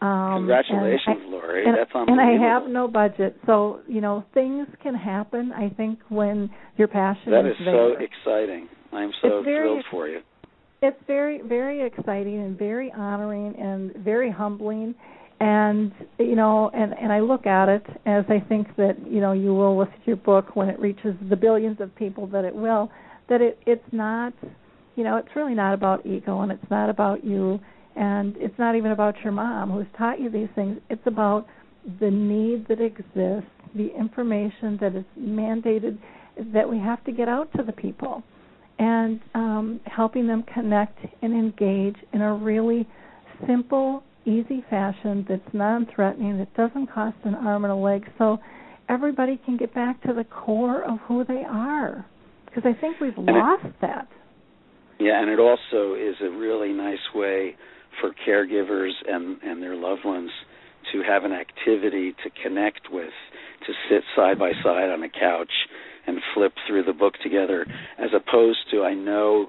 Um, Congratulations, and I, Lori. And, That's and I have no budget, so you know things can happen. I think when your passion That is there. so exciting. I'm so It's very thrilled for you. it's very very exciting and very honoring and very humbling and you know and and I look at it as I think that you know you will with your book when it reaches the billions of people that it will that it it's not you know it's really not about ego and it's not about you and it's not even about your mom who's taught you these things it's about the need that exists the information that is mandated that we have to get out to the people and um, helping them connect and engage in a really simple, easy fashion that's non-threatening, that doesn't cost an arm and a leg, so everybody can get back to the core of who they are. Because I think we've lost that. Yeah, and it also is a really nice way for caregivers and and their loved ones to have an activity to connect with, to sit side by side on a couch and flip through the book together as opposed to I know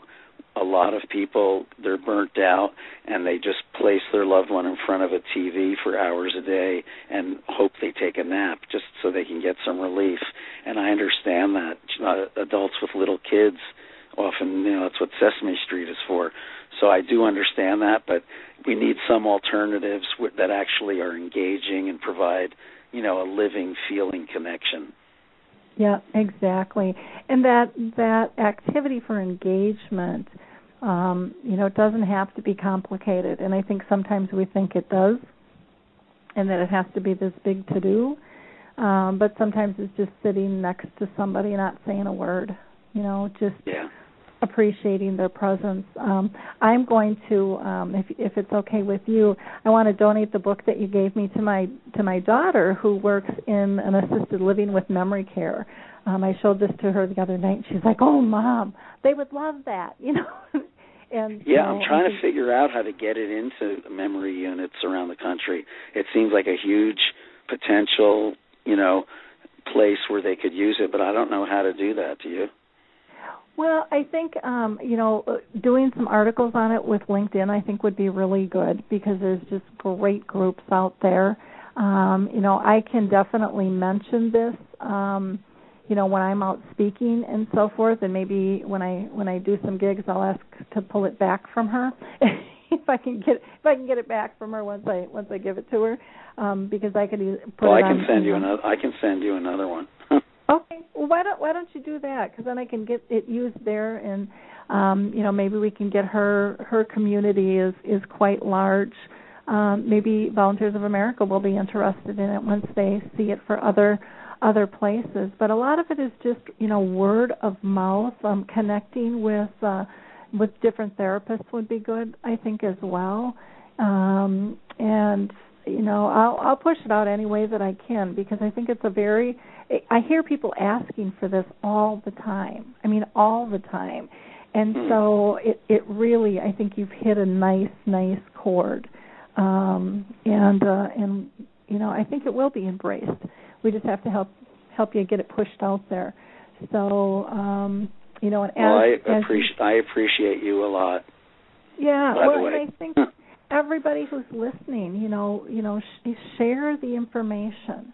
a lot of people they're burnt out and they just place their loved one in front of a TV for hours a day and hope they take a nap just so they can get some relief. And I understand that uh, adults with little kids often you know that's what Sesame Street is for so I do understand that but we need some alternatives that actually are engaging and provide you know a living feeling connection Yeah, exactly. And that that activity for engagement, um, you know, it doesn't have to be complicated. And I think sometimes we think it does, and that it has to be this big to do. Um, but sometimes it's just sitting next to somebody, not saying a word. You know, just yeah appreciating their presence. Um, I'm going to, um, if if it's okay with you, I want to donate the book that you gave me to my to my daughter who works in an assisted living with memory care. Um, I showed this to her the other night. and She's like, "Oh, mom, they would love that," [laughs] you know. and you Yeah, know, I'm trying to figure out how to get it into memory units around the country. It seems like a huge potential, you know, place where they could use it, but I don't know how to do that. Do you? Well, I think um, you know uh, doing some articles on it with LinkedIn I think would be really good because there's just great groups out there. Um, you know, I can definitely mention this um, you know when I'm out speaking and so forth and maybe when I when I do some gigs I'll ask to pull it back from her [laughs] if I can get if I can get it back from her once I once I give it to her um, because I could put well, I can on, send you another. I can send you another one. [laughs] Okay. Well, why don't why don't you do that? Because then I can get it used there, and um, you know maybe we can get her her community is is quite large. Um, maybe Volunteers of America will be interested in it once they see it for other other places. But a lot of it is just you know word of mouth. Um, connecting with uh, with different therapists would be good, I think, as well. Um, and you know I'll I'll push it out any way that I can because I think it's a very I hear people asking for this all the time. I mean all the time. And Hmm. so it it really I think you've hit a nice nice chord. Um and uh and you know I think it will be embraced. We just have to help help you get it pushed out there. So um you know and as, well, I appreciate I appreciate you a lot. yeah, well, and I think everybody who's listening, you know, you know, sh- share the information.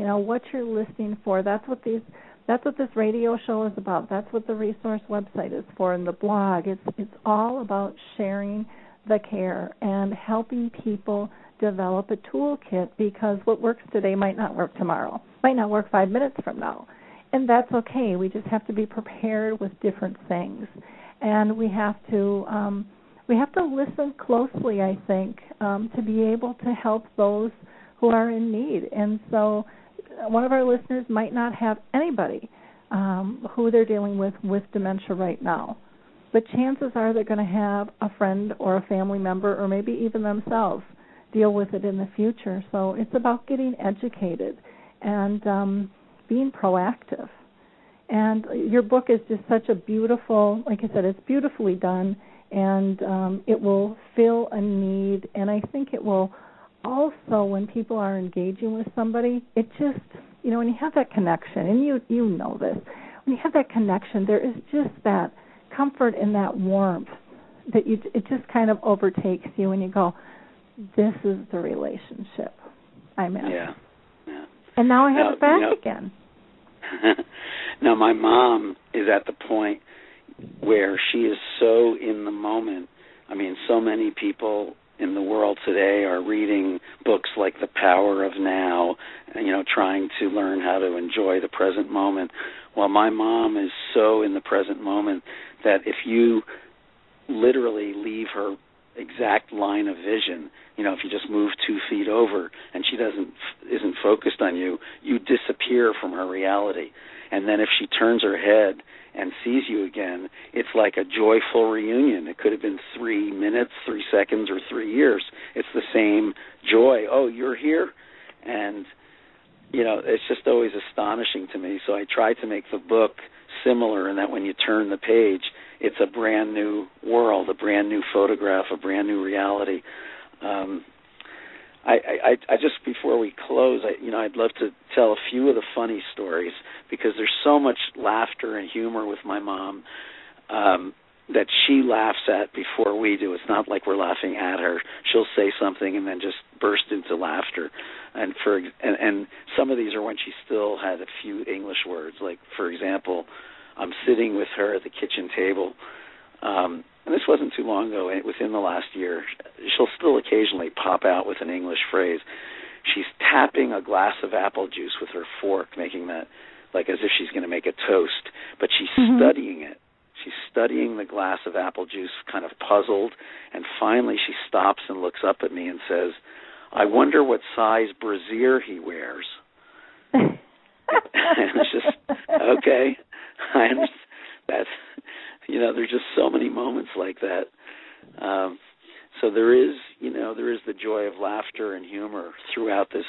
You know what you're listening for. That's what these. That's what this radio show is about. That's what the resource website is for, and the blog. It's it's all about sharing the care and helping people develop a toolkit because what works today might not work tomorrow, might not work five minutes from now, and that's okay. We just have to be prepared with different things, and we have to. Um, we have to listen closely, I think, um, to be able to help those who are in need. And so one of our listeners might not have anybody um, who they're dealing with with dementia right now. But chances are they're going to have a friend or a family member or maybe even themselves deal with it in the future. So it's about getting educated and um, being proactive. And your book is just such a beautiful, like I said, it's beautifully done, and um, it will fill a need. And I think it will also, when people are engaging with somebody, it just, you know, when you have that connection, and you you know this, when you have that connection, there is just that comfort and that warmth that you it just kind of overtakes you, and you go, this is the relationship I'm in. Yeah. Yeah. And now I have Now, it back you know- again. [laughs] now my mom is at the point where she is so in the moment. I mean, so many people in the world today are reading books like The Power of Now, you know, trying to learn how to enjoy the present moment. While my mom is so in the present moment that if you literally leave her exact line of vision, you know, if you just move two feet over and she doesn't isn't focused on you, you disappear from her reality. And then if she turns her head and sees you again, it's like a joyful reunion. It could have been three minutes, three seconds, or three years. It's the same joy. Oh, you're here, and you know, it's just always astonishing to me. So I try to make the book similar in that when you turn the page, it's a brand new world, a brand new photograph, a brand new reality. Um, I, I, I just before we close, I, you know, I'd love to tell a few of the funny stories because there's so much laughter and humor with my mom um, that she laughs at before we do. It's not like we're laughing at her. She'll say something and then just burst into laughter. And for and, and some of these are when she still had a few English words. Like for example, I'm sitting with her at the kitchen table. Um, and this wasn't too long ago, eh, within the last year, she'll still occasionally pop out with an English phrase. She's tapping a glass of apple juice with her fork, making that like as if she's going to make a toast, but she's Mhm. studying it. She's studying the glass of apple juice, kind of puzzled, and finally she stops and looks up at me and says, "I wonder what size brassiere he wears." [laughs] [laughs] and it's just okay. [laughs] I understand that. You know, there's just so many moments like that. Um, so there is, you know, there is the joy of laughter and humor throughout this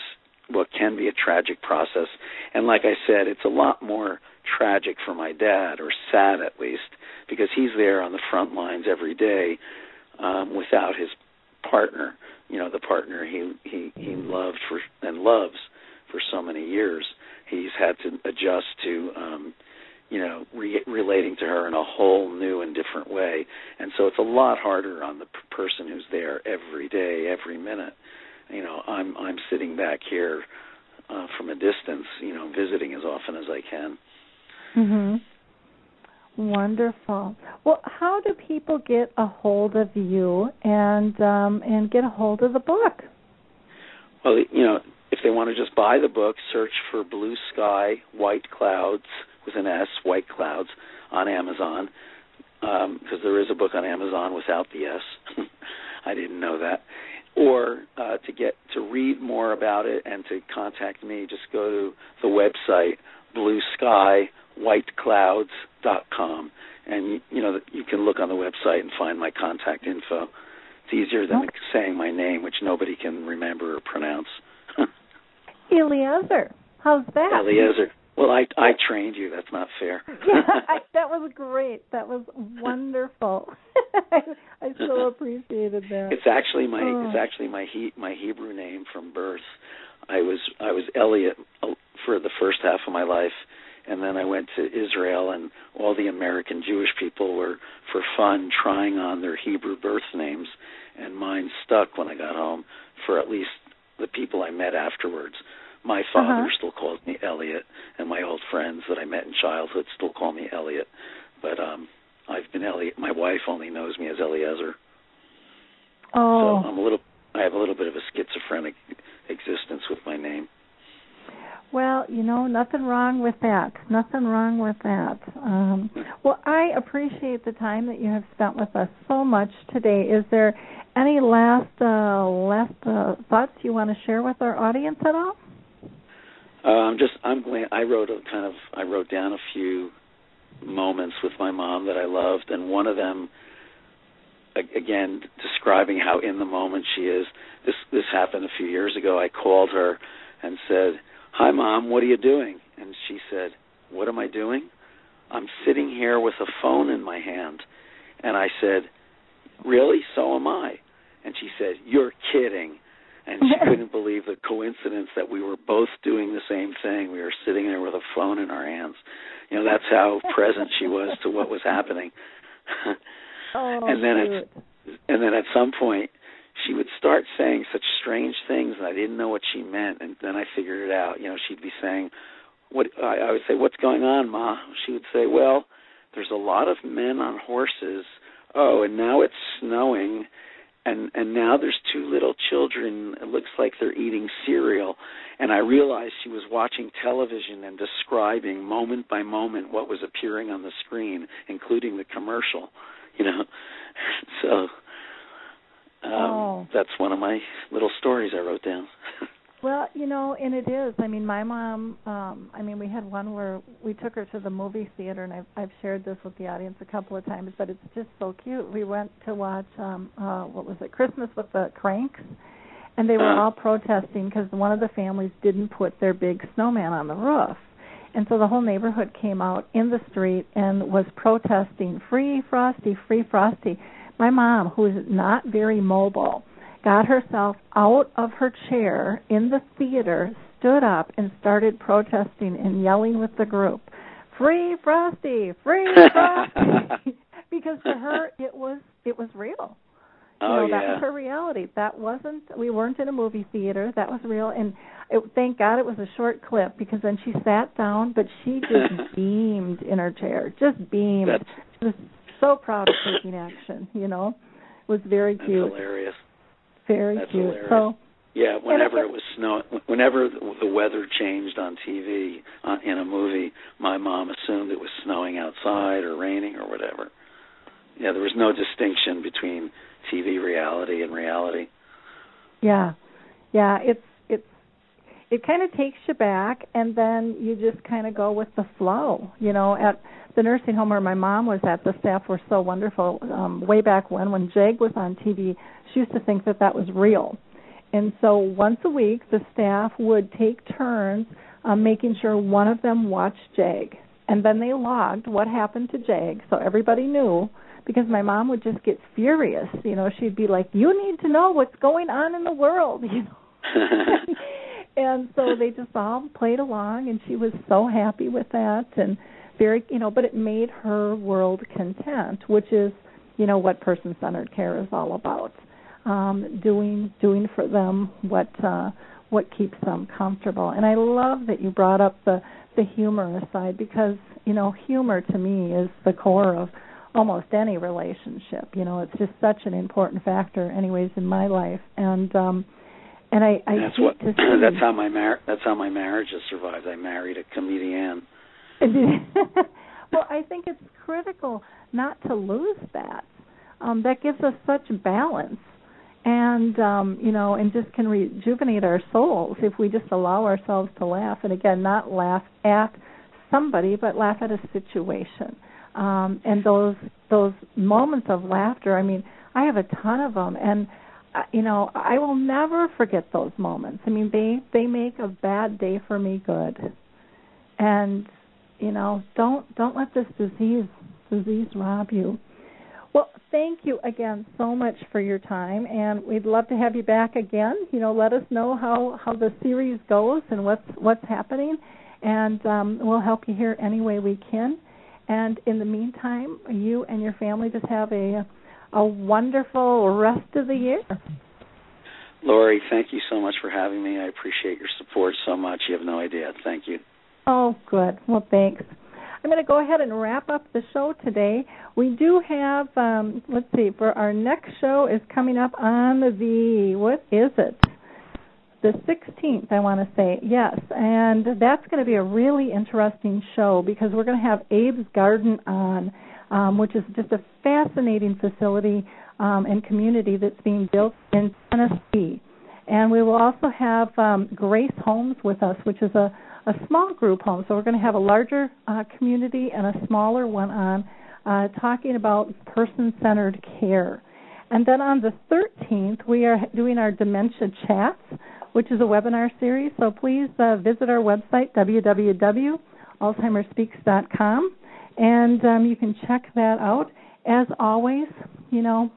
what can be a tragic process. And like I said, it's a lot more tragic for my dad, or sad at least, because he's there on the front lines every day um, without his partner. You know, the partner he he he loved for and loves for so many years. He's had to adjust to, um, you know, re- relating to her in a whole new and different way, and so it's a lot harder on the p- person who's there every day, every minute. You know, I'm I'm sitting back here uh, from a distance, you know, visiting as often as I can. Mhm. Wonderful. Well, how do people get a hold of you and um and get a hold of the book? Well, you know, if they want to just buy the book, search for Blue Sky, White Clouds with an S, White Clouds, on Amazon, because there is a book on Amazon without the S. [laughs] I didn't know that. Or uh, to get to read more about it and to contact me, just go to the website blueskywhiteclouds.com, and you, you know you can look on the website and find my contact info. It's easier than saying my name, which nobody can remember or pronounce. [laughs] Eliezer. How's that? Eliezer. Well, I I trained you. That's not fair. yeah, [laughs] I, that was great. That was wonderful. I, [laughs] I so appreciated that. it's actually my Oh. it's actually my he, my Hebrew name from birth. I was I was Elliot uh, for the first half of my life, and then I went to Israel, and all the American Jewish people were for fun trying on their Hebrew birth names, and mine stuck when I got home for at least the people I met afterwards. My father Uh-huh. still calls me Elliot, and my old friends that I met in childhood still call me Elliot. But um I've been Elliot. My wife only knows me as Eliezer. oh, So I'm a little I have a little bit of a schizophrenic existence with my name. Well, you know, nothing wrong with that. Nothing wrong with that. Um, well, I appreciate the time that you have spent with us so much today. Is there any last uh, last uh, thoughts you want to share with our audience at all? Uh, I'm just I'm glad I wrote a kind of I wrote down a few moments with my mom that I loved, and one of them again describing how in the moment she is. This this happened a few years ago. I called her and said Hi, Mom, what are you doing? And she said, What am I doing? I'm sitting here with a phone in my hand. And I said, Really? So am I. And she said, You're kidding. And she couldn't believe the coincidence that we were both doing the same thing. We were sitting there with a phone in our hands. You know, that's how present she was to what was happening. [laughs] oh, and then shoot. at and then at some point she would start saying such strange things and I didn't know what she meant and then I figured it out. You know, she'd be saying what I, I would say, What's going on, Ma? She would say, Well, there's a lot of men on horses. Oh, and now it's snowing and and now there's two little children it looks like they're eating cereal and i realized she was watching television and describing moment by moment what was appearing on the screen including the commercial you know [laughs] so um, oh. That's one of my little stories I wrote down. [laughs] well, you know, and it is. I mean, my mom. um I mean, we had one where we took her to the movie theater, and I've I've shared this with the audience a couple of times, but it's just so cute. We went to watch um uh what was it, Christmas with the Cranks, and they were all protesting because one of the families didn't put their big snowman on the roof. And so the whole neighborhood came out in the street and was protesting, "Free Frosty, free Frosty." My mom, who is not very mobile, got herself out of her chair in the theater, stood up, and started protesting and yelling with the group, "Free Frosty, free Frosty!" [laughs] because to her it was it was real. You oh know, yeah. that was her reality. That wasn't. We weren't in a movie theater. That was real, and it, thank God it was a short clip because then she sat down, but she just [laughs] beamed in her chair, just beamed. That's, She was so proud of taking action. You know, it was very that's cute, hilarious. Very That's cute. hilarious. So Yeah, whenever it- was snow, whenever the the weather changed on TV uh, in a movie, my mom assumed it was snowing outside or raining or whatever. Yeah, there was no distinction between TV reality and reality. Yeah, yeah. It's it kind of takes you back, and then you just kind of go with the flow. You know, at the nursing home where my mom was at, the staff were so wonderful. Um, way back when, when Jag was on TV, she used to think that that was real, and so once a week, the staff would take turns um, making sure one of them watched Jag, and then they logged what happened to Jag, so everybody knew because my mom would just get furious. You know, she'd be like, "You need to know what's going on in the world," [laughs] you know. [laughs] and so they just all played along, and she was so happy with that, and very, you know. But it made her world content, which is, you know, what person-centered care is all about. Um, doing doing for them what uh, what keeps them comfortable. And I love that you brought up the the humorous side because you know humor to me is the core of almost any relationship. You know, it's just such an important factor, anyways, in my life. And um, and I, I that's what. [clears throat] that's how my mar- That's how my marriage has survived. I married a comedian. [laughs] well, I think it's critical not to lose that. Um, that gives us such balance, and um, you know, and just can rejuvenate our souls if we just allow ourselves to laugh. And again, not laugh at somebody, but laugh at a situation. Um, and those those moments of laughter. I mean, I have a ton of them, and uh, you know, I will never forget those moments. I mean, they they make a bad day for me good. And you know, don't don't let this disease disease rob you. Well, thank you again so much for your time, and we'd love to have you back again. You know, let us know how how the series goes and what's what's happening, and um, we'll help you here any way we can. And in the meantime, you and your family just have a a wonderful rest of the year. Lori, thank you so much for having me. I appreciate your support so much. You have no idea. Thank you. Oh, good. Well, thanks. I'm going to go ahead and wrap up the show today. We do have, um, let's see, for our next show is coming up on the, what is it? the 16th, I want to say, yes. And that's going to be a really interesting show because we're going to have Abe's Garden on, um, which is just a fascinating facility um, and community that's being built in Tennessee. And we will also have um, Grace Homes with us, which is a, a small group home. So we're going to have a larger uh, community and a smaller one on uh, talking about person centered care. And then on the 13th, we are doing our dementia chats which is a webinar series. So please uh, visit our website, www.alzheimersspeaks.com, and um, you can check that out. As always, you know,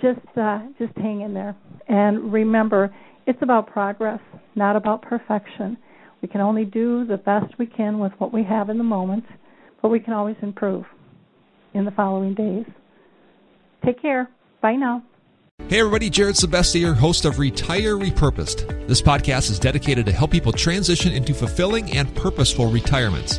just uh, just hang in there, and remember, it's about progress, not about perfection. We can only do the best we can with what we have in the moment, but we can always improve in the following days. Take care. Bye now. Hey everybody, Jared Sebestier, host of Retire Repurposed. This podcast is dedicated to help people transition into fulfilling and purposeful retirements.